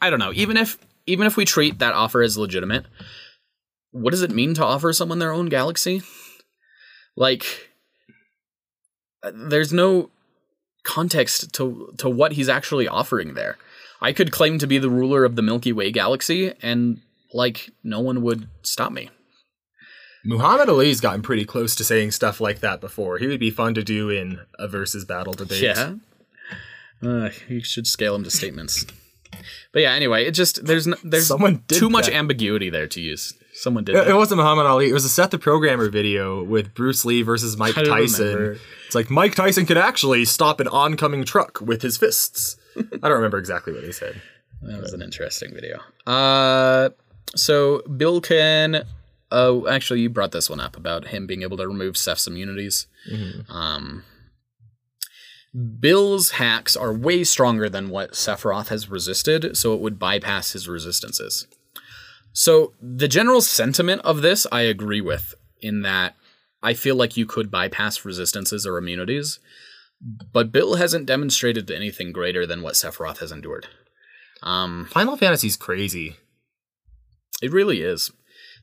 I don't know. Even if even if we treat that offer as legitimate, what does it mean to offer someone their own galaxy? Like, there's no context to to what he's actually offering there. I could claim to be the ruler of the Milky Way galaxy, and like no one would stop me. Muhammad Ali's gotten pretty close to saying stuff like that before. He would be fun to do in a versus battle debate. Yeah. Uh, you should scale them to statements. But yeah, anyway, it just there's no, there's Someone too much ambiguity there to use. Someone did. It, it wasn't Muhammad Ali. It was a Seth the Programmer video with Bruce Lee versus Mike I Tyson. It's like Mike Tyson could actually stop an oncoming truck with his fists. I don't remember exactly what he said. That was an interesting video. Uh, so Bill can. Oh, actually, you brought this one up about him being able to remove Seph's immunities. Um, Bill's hacks are way stronger than what Sephiroth has resisted, so it would bypass his resistances. So the general sentiment of this, I agree with, in that I feel like you could bypass resistances or immunities, but Bill hasn't demonstrated anything greater than what Sephiroth has endured. Um, Final Fantasy's crazy. it really is.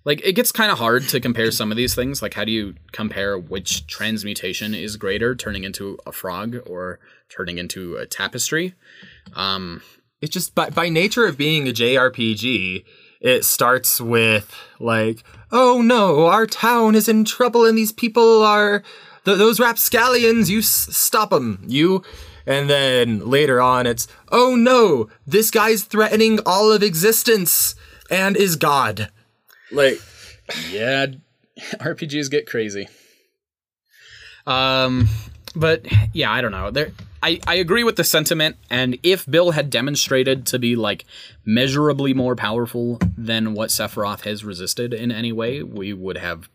Like it gets kind of hard to compare some of these things. Like how do you compare which transmutation is greater, turning into a frog or turning into a tapestry? Um, It's just by, by nature of being a JRPG, it starts with like, oh no, our town is in trouble and these people are th- those rapscallions. You s- stop them, you. And then later on, it's oh no, this guy's threatening all of existence and is God. Like, yeah, RPGs get crazy. Um, but yeah, I don't know. There, I I agree with the sentiment, and if Bill had demonstrated to be like measurably more powerful than what Sephiroth has resisted in any way, we would have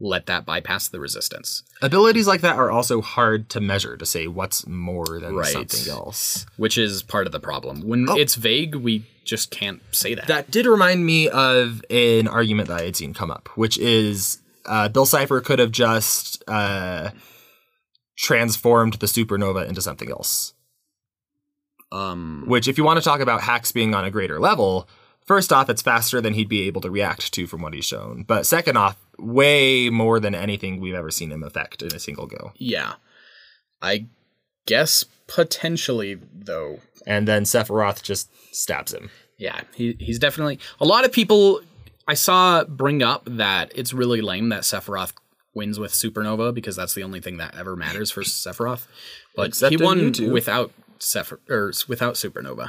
let that bypass the resistance. abilities like that are also hard to measure to say what's more than Right. something else. which is part of the problem. When it's vague, we just can't say that. That did remind me of an argument that I had seen come up, which is uh, Bill Cipher could have just uh, transformed the supernova into something else. um, Which, if you want to talk about hacks being on a greater level, first off, it's faster than he'd be able to react to from what he's shown. But second off, way more than anything we've ever seen him affect in a single go. yeah, I guess potentially though. And then Sephiroth just stabs him. Yeah, he he's definitely a lot of people I saw bring up that it's really lame that Sephiroth wins with Supernova because that's the only thing that ever matters for Sephiroth. But Except he won without Sephiroth or without Supernova.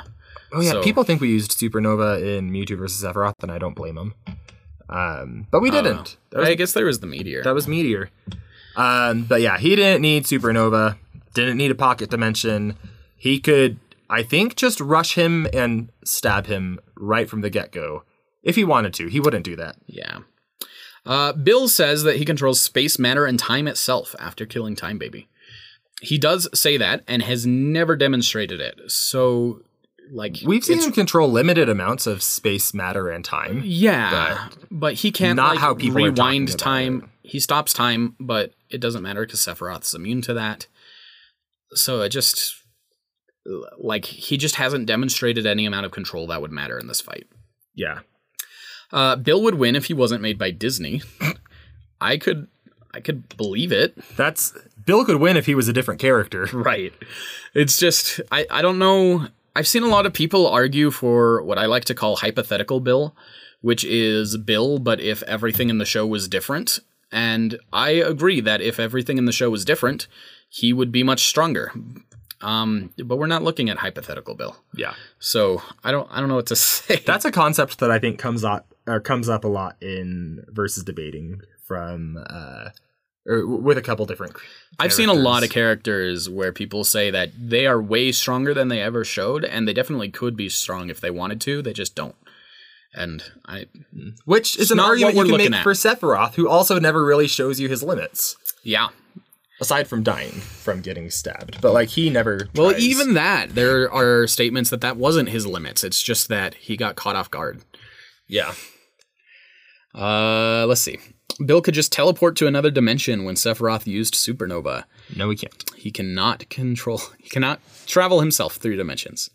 Oh yeah, So- people think we used Supernova in Mewtwo versus Sephiroth, and I don't blame them. Um, but we didn't. Was, I guess there was the meteor. that was Meteor. Um, but yeah, he didn't need Supernova. Didn't need a pocket dimension. He could, I think, just rush him and stab him right from the get go. If he wanted to, he wouldn't do that. Yeah. Uh, Bill says that he controls space, matter, and time itself after killing Time Baby. He does say that and has never demonstrated it. So, like, We've seen him control limited amounts of space, matter, and time. yeah, but, he can't not like, how people rewind time. He stops time, but it doesn't matter because Sephiroth's immune to that. So it just like he just hasn't demonstrated any amount of control that would matter in this fight. Yeah. Uh, Bill would win if he wasn't made by Disney. I could, I could believe it. That's Bill could win if he was a different character. Right. It's just I, I don't know. I've seen a lot of people argue for what I like to call hypothetical Bill, which is Bill, but if everything in the show was different. And I agree that if everything in the show was different, he would be much stronger. Um, but we're not looking at hypothetical Bill. Yeah. So I don't I don't know what to say. That's a concept that I think comes up or comes up a lot in versus debating from uh or with a couple different I've seen a lot of characters. characters where people say that they are way stronger than they ever showed, and they definitely could be strong if they wanted to. They just don't. And I, which is an argument you can make at. for Sephiroth, who also never really shows you his limits. yeah. Aside from dying from getting stabbed, but like he never. Well, tries. even that, there are statements that that wasn't his limits. It's just that he got caught off guard. yeah, Uh, let's see. Bill could just teleport to another dimension when Sephiroth used Supernova. no, we can't. He cannot control. He cannot travel himself through dimensions.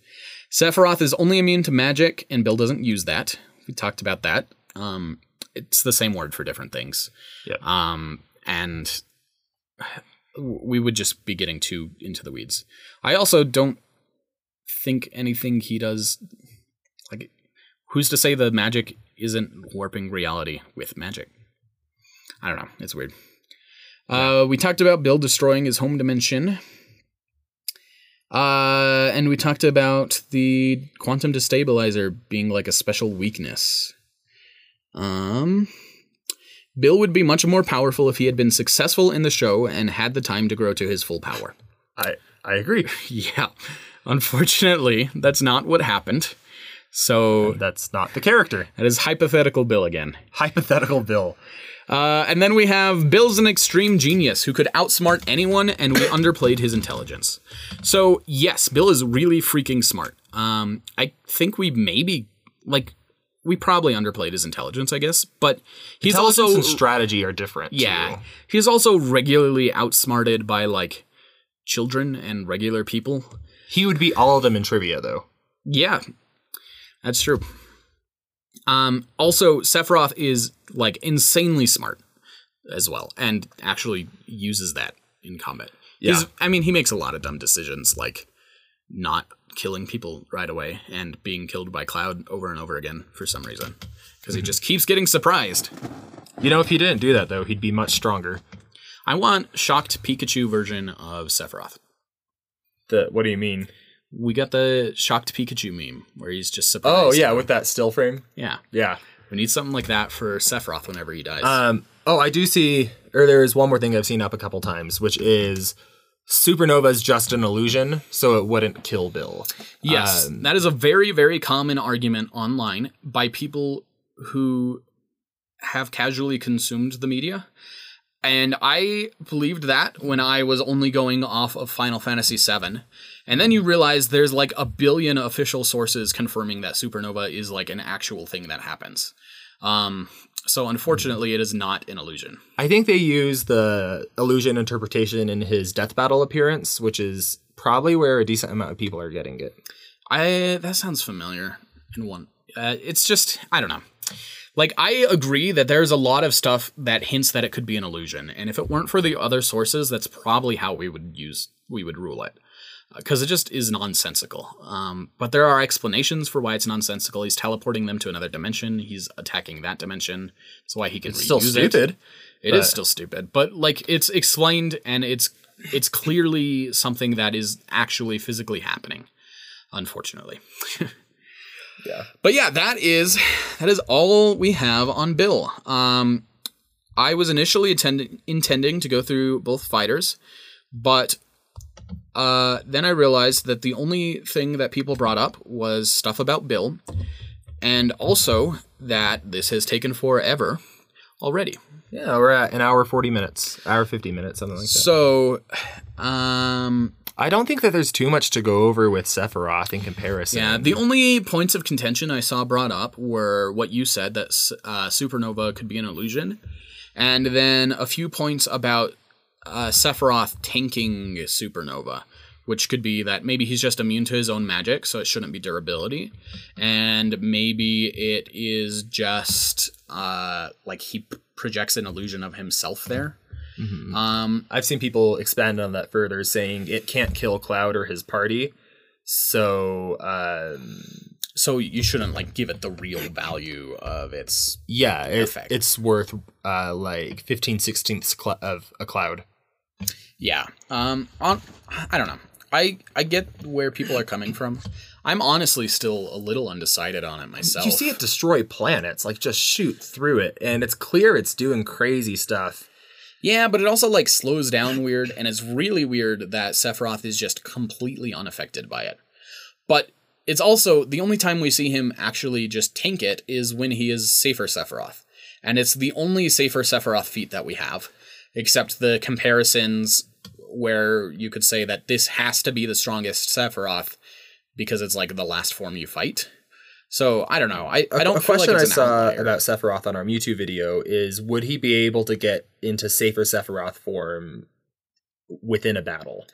Sephiroth is only immune to magic, and Bill doesn't use that. We talked about that. Um, it's the same word for different things. Yep. Um, and we would just be getting too into the weeds. I also don't think anything he does. Like, who's to say the magic isn't warping reality with magic? I don't know. It's weird. Uh, we talked about Bill destroying his home dimension. Uh, and we talked about the quantum destabilizer being like a special weakness. Um, Bill would be much more powerful if he had been successful in the show and had the time to grow to his full power. I I agree. Yeah. Unfortunately, that's not what happened. So That's not the character. that is hypothetical Bill again. Hypothetical Bill. Uh, and then we have Bill's an extreme genius who could outsmart anyone, and we underplayed his intelligence. So yes, Bill is really freaking smart. Um, I think we maybe like we probably underplayed his intelligence, I guess, but he's Intelligence also and strategy are different. yeah, too. he's also regularly outsmarted by like children and regular people. he would be all of them in trivia though. Yeah, that's true. Um, also, Sephiroth is like insanely smart as well, and actually uses that in combat. He's- Yeah. I mean, he makes a lot of dumb decisions, like not killing people right away and being killed by Cloud over and over again for some reason, because he just keeps getting surprised. You know, if he didn't do that though, he'd be much stronger. I want shocked Pikachu version of Sephiroth. The what do you mean? We got the shocked Pikachu meme where he's just surprised. Oh yeah, with that still frame. yeah. Yeah. We need something like that for Sephiroth whenever he dies. Um. Oh, I do see. Or there is one more thing I've seen up a couple times, which is supernova is just an illusion, so it wouldn't kill Bill. Yes, Um, that is a very, very common argument online by people who have casually consumed the media. And I believed that when I was only going off of Final Fantasy VII. And then you realize there's like a billion official sources confirming that supernova is like an actual thing that happens. Um, so unfortunately, it is not an illusion. I think they use the illusion interpretation in his death battle appearance, which is probably where a decent amount of people are getting it. I that sounds familiar in one. Uh, it's just I don't know. Like I agree that there's a lot of stuff that hints that it could be an illusion, and if it weren't for the other sources, that's probably how we would use we would rule it because it just is nonsensical. Um, but there are explanations for why it's nonsensical. He's teleporting them to another dimension. He's attacking that dimension. That's why he can reuse Still it. stupid. It is still stupid, but like it's explained and it's it's clearly something that is actually physically happening. Unfortunately. Yeah. But yeah, that is that is all we have on Bill. Um I was initially attend- intending to go through both fighters, but uh, then I realized that the only thing that people brought up was stuff about Bill, and also that this has taken forever already. Yeah, we're at an hour forty minutes, hour fifty minutes, something like that. So, um, I don't think that there's too much to go over with Sephiroth in comparison. yeah, the only points of contention I saw brought up were what you said that uh, supernova could be an illusion, and then a few points about uh, Sephiroth tanking supernova, which could be that maybe he's just immune to his own magic, so it shouldn't be durability, and maybe it is just uh, like he projects an illusion of himself there. Um, I've seen people expand on that further, saying it can't kill Cloud or his party. So, um, so you shouldn't like give it the real value of its yeah, it, Effect. it's worth uh, like 15 sixteenths cl- of a Cloud. Yeah. Um. On. I don't know. I I get where people are coming from. I'm honestly still a little undecided on it myself. You see it destroy planets, like just shoot through it, and it's clear it's doing crazy stuff. Yeah, but it also like slows down weird, and it's really weird that Sephiroth is just completely unaffected by it. But it's also the only time we see him actually just tank it is when he is safer Sephiroth. And it's the only safer Sephiroth feat that we have, except the comparisons where you could say that this has to be the strongest Sephiroth because it's like the last form you fight. So I don't know. I, I don't a question like it's I saw outlier. about Sephiroth on our Mewtwo video is would he be able to get into safer Sephiroth form within a battle?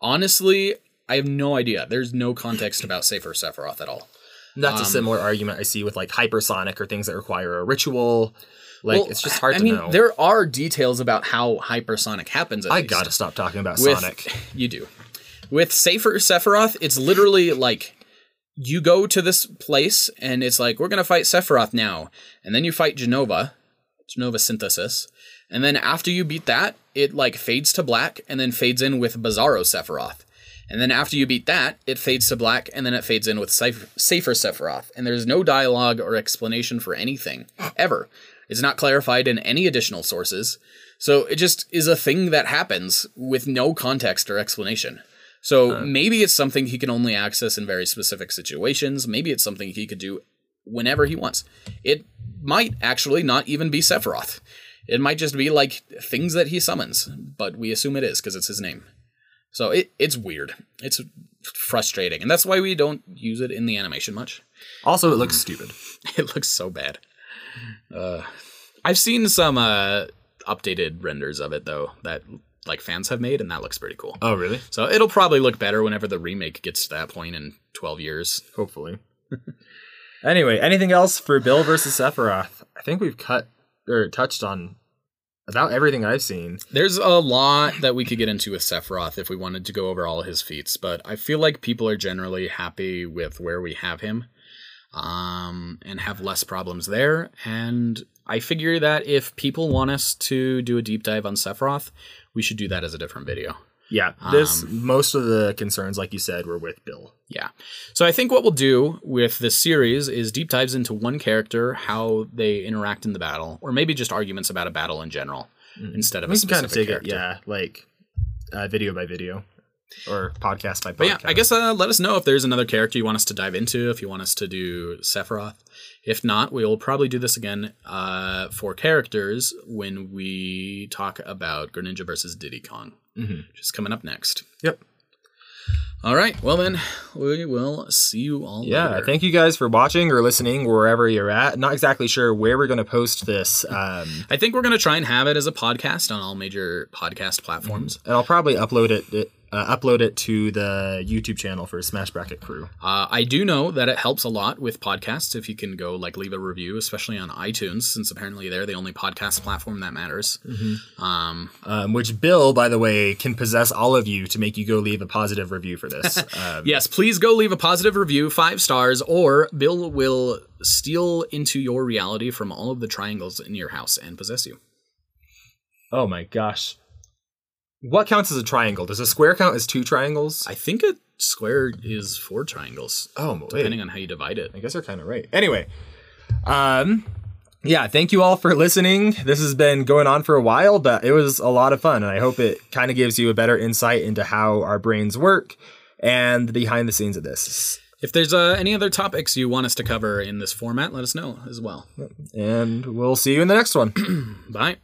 Honestly, I have no idea. There's no context about safer Sephiroth at all. That's a Um, similar argument I see with like hypersonic or things that require a ritual. Like Well, it's just hard I to mean, know. there are details about how hypersonic happens. At I least. gotta stop talking about with Sonic. you do with safer Sephiroth. It's literally like you go to this place and it's like we're gonna fight Sephiroth now, and then you fight Jenova, Jenova Synthesis, and then after you beat that, it like fades to black and then fades in with Bizarro Sephiroth. And then after you beat that, it fades to black and then it fades in with safer Sephiroth. And there's no dialogue or explanation for anything, ever. It's not clarified in any additional sources. So it just is a thing that happens with no context or explanation. So maybe it's something he can only access in very specific situations. Maybe it's something he could do whenever he wants. It might actually not even be Sephiroth. It might just be like things that he summons, but we assume it is because it's his name. So it, it's weird. It's frustrating. And that's why we don't use it in the animation much. Also, it looks stupid. It looks so bad. Uh, I've seen some uh, updated renders of it though that like fans have made, and that looks pretty cool. Oh, really? So it'll probably look better whenever the remake gets to that point in 12 years. Hopefully. anyway, anything else for Bill versus Sephiroth? I think we've cut or touched on about everything I've seen. There's a lot that we could get into with Sephiroth if we wanted to go over all his feats, but I feel like people are generally happy with where we have him um, and have less problems there. And I figure that if people want us to do a deep dive on Sephiroth, we should do that as a different video. Yeah, this most of the concerns, like you said, were with Bill. Yeah. So I think what we'll do with this series is deep dives into one character, how they interact in the battle, or maybe just arguments about a battle in general instead of We a specific kind of take character. it, yeah, like uh, video by video or podcast by podcast. But yeah, I guess uh, let us know if there's another character you want us to dive into, if you want us to do Sephiroth. If not, we will probably do this again uh, for characters when we talk about Greninja versus Diddy Kong, Mhm. which is coming up next. Yep. All right. Well, then, we will see you all Yeah, later. thank you guys for watching or listening wherever you're at. Not exactly sure where we're going to post this, um, I think we're going to try and have it as a podcast on all major podcast platforms. and I'll probably upload it, it uh, upload it to the YouTube channel for Smash Bracket Crew. Uh, I do know that it helps a lot with podcasts if you can go like leave a review, especially on iTunes, since apparently they're the only podcast platform that matters. Um, Um, which Bill, by the way, can possess all of you to make you go leave a positive review for this. Um, yes, please go leave a positive review, five stars, or Bill will steal into your reality from all of the triangles in your house and possess you. oh my gosh. What counts as a triangle? Does a square count as two triangles? I think a square is four triangles, oh, wait. depending on how you divide it. I guess they're kind of right. Anyway, um, yeah, thank you all for listening. This has been going on for a while, but it was a lot of fun, and I hope it kind of gives you a better insight into how our brains work and the behind the scenes of this. If there's uh, any other topics you want us to cover in this format, let us know as well. And we'll see you in the next one. Bye.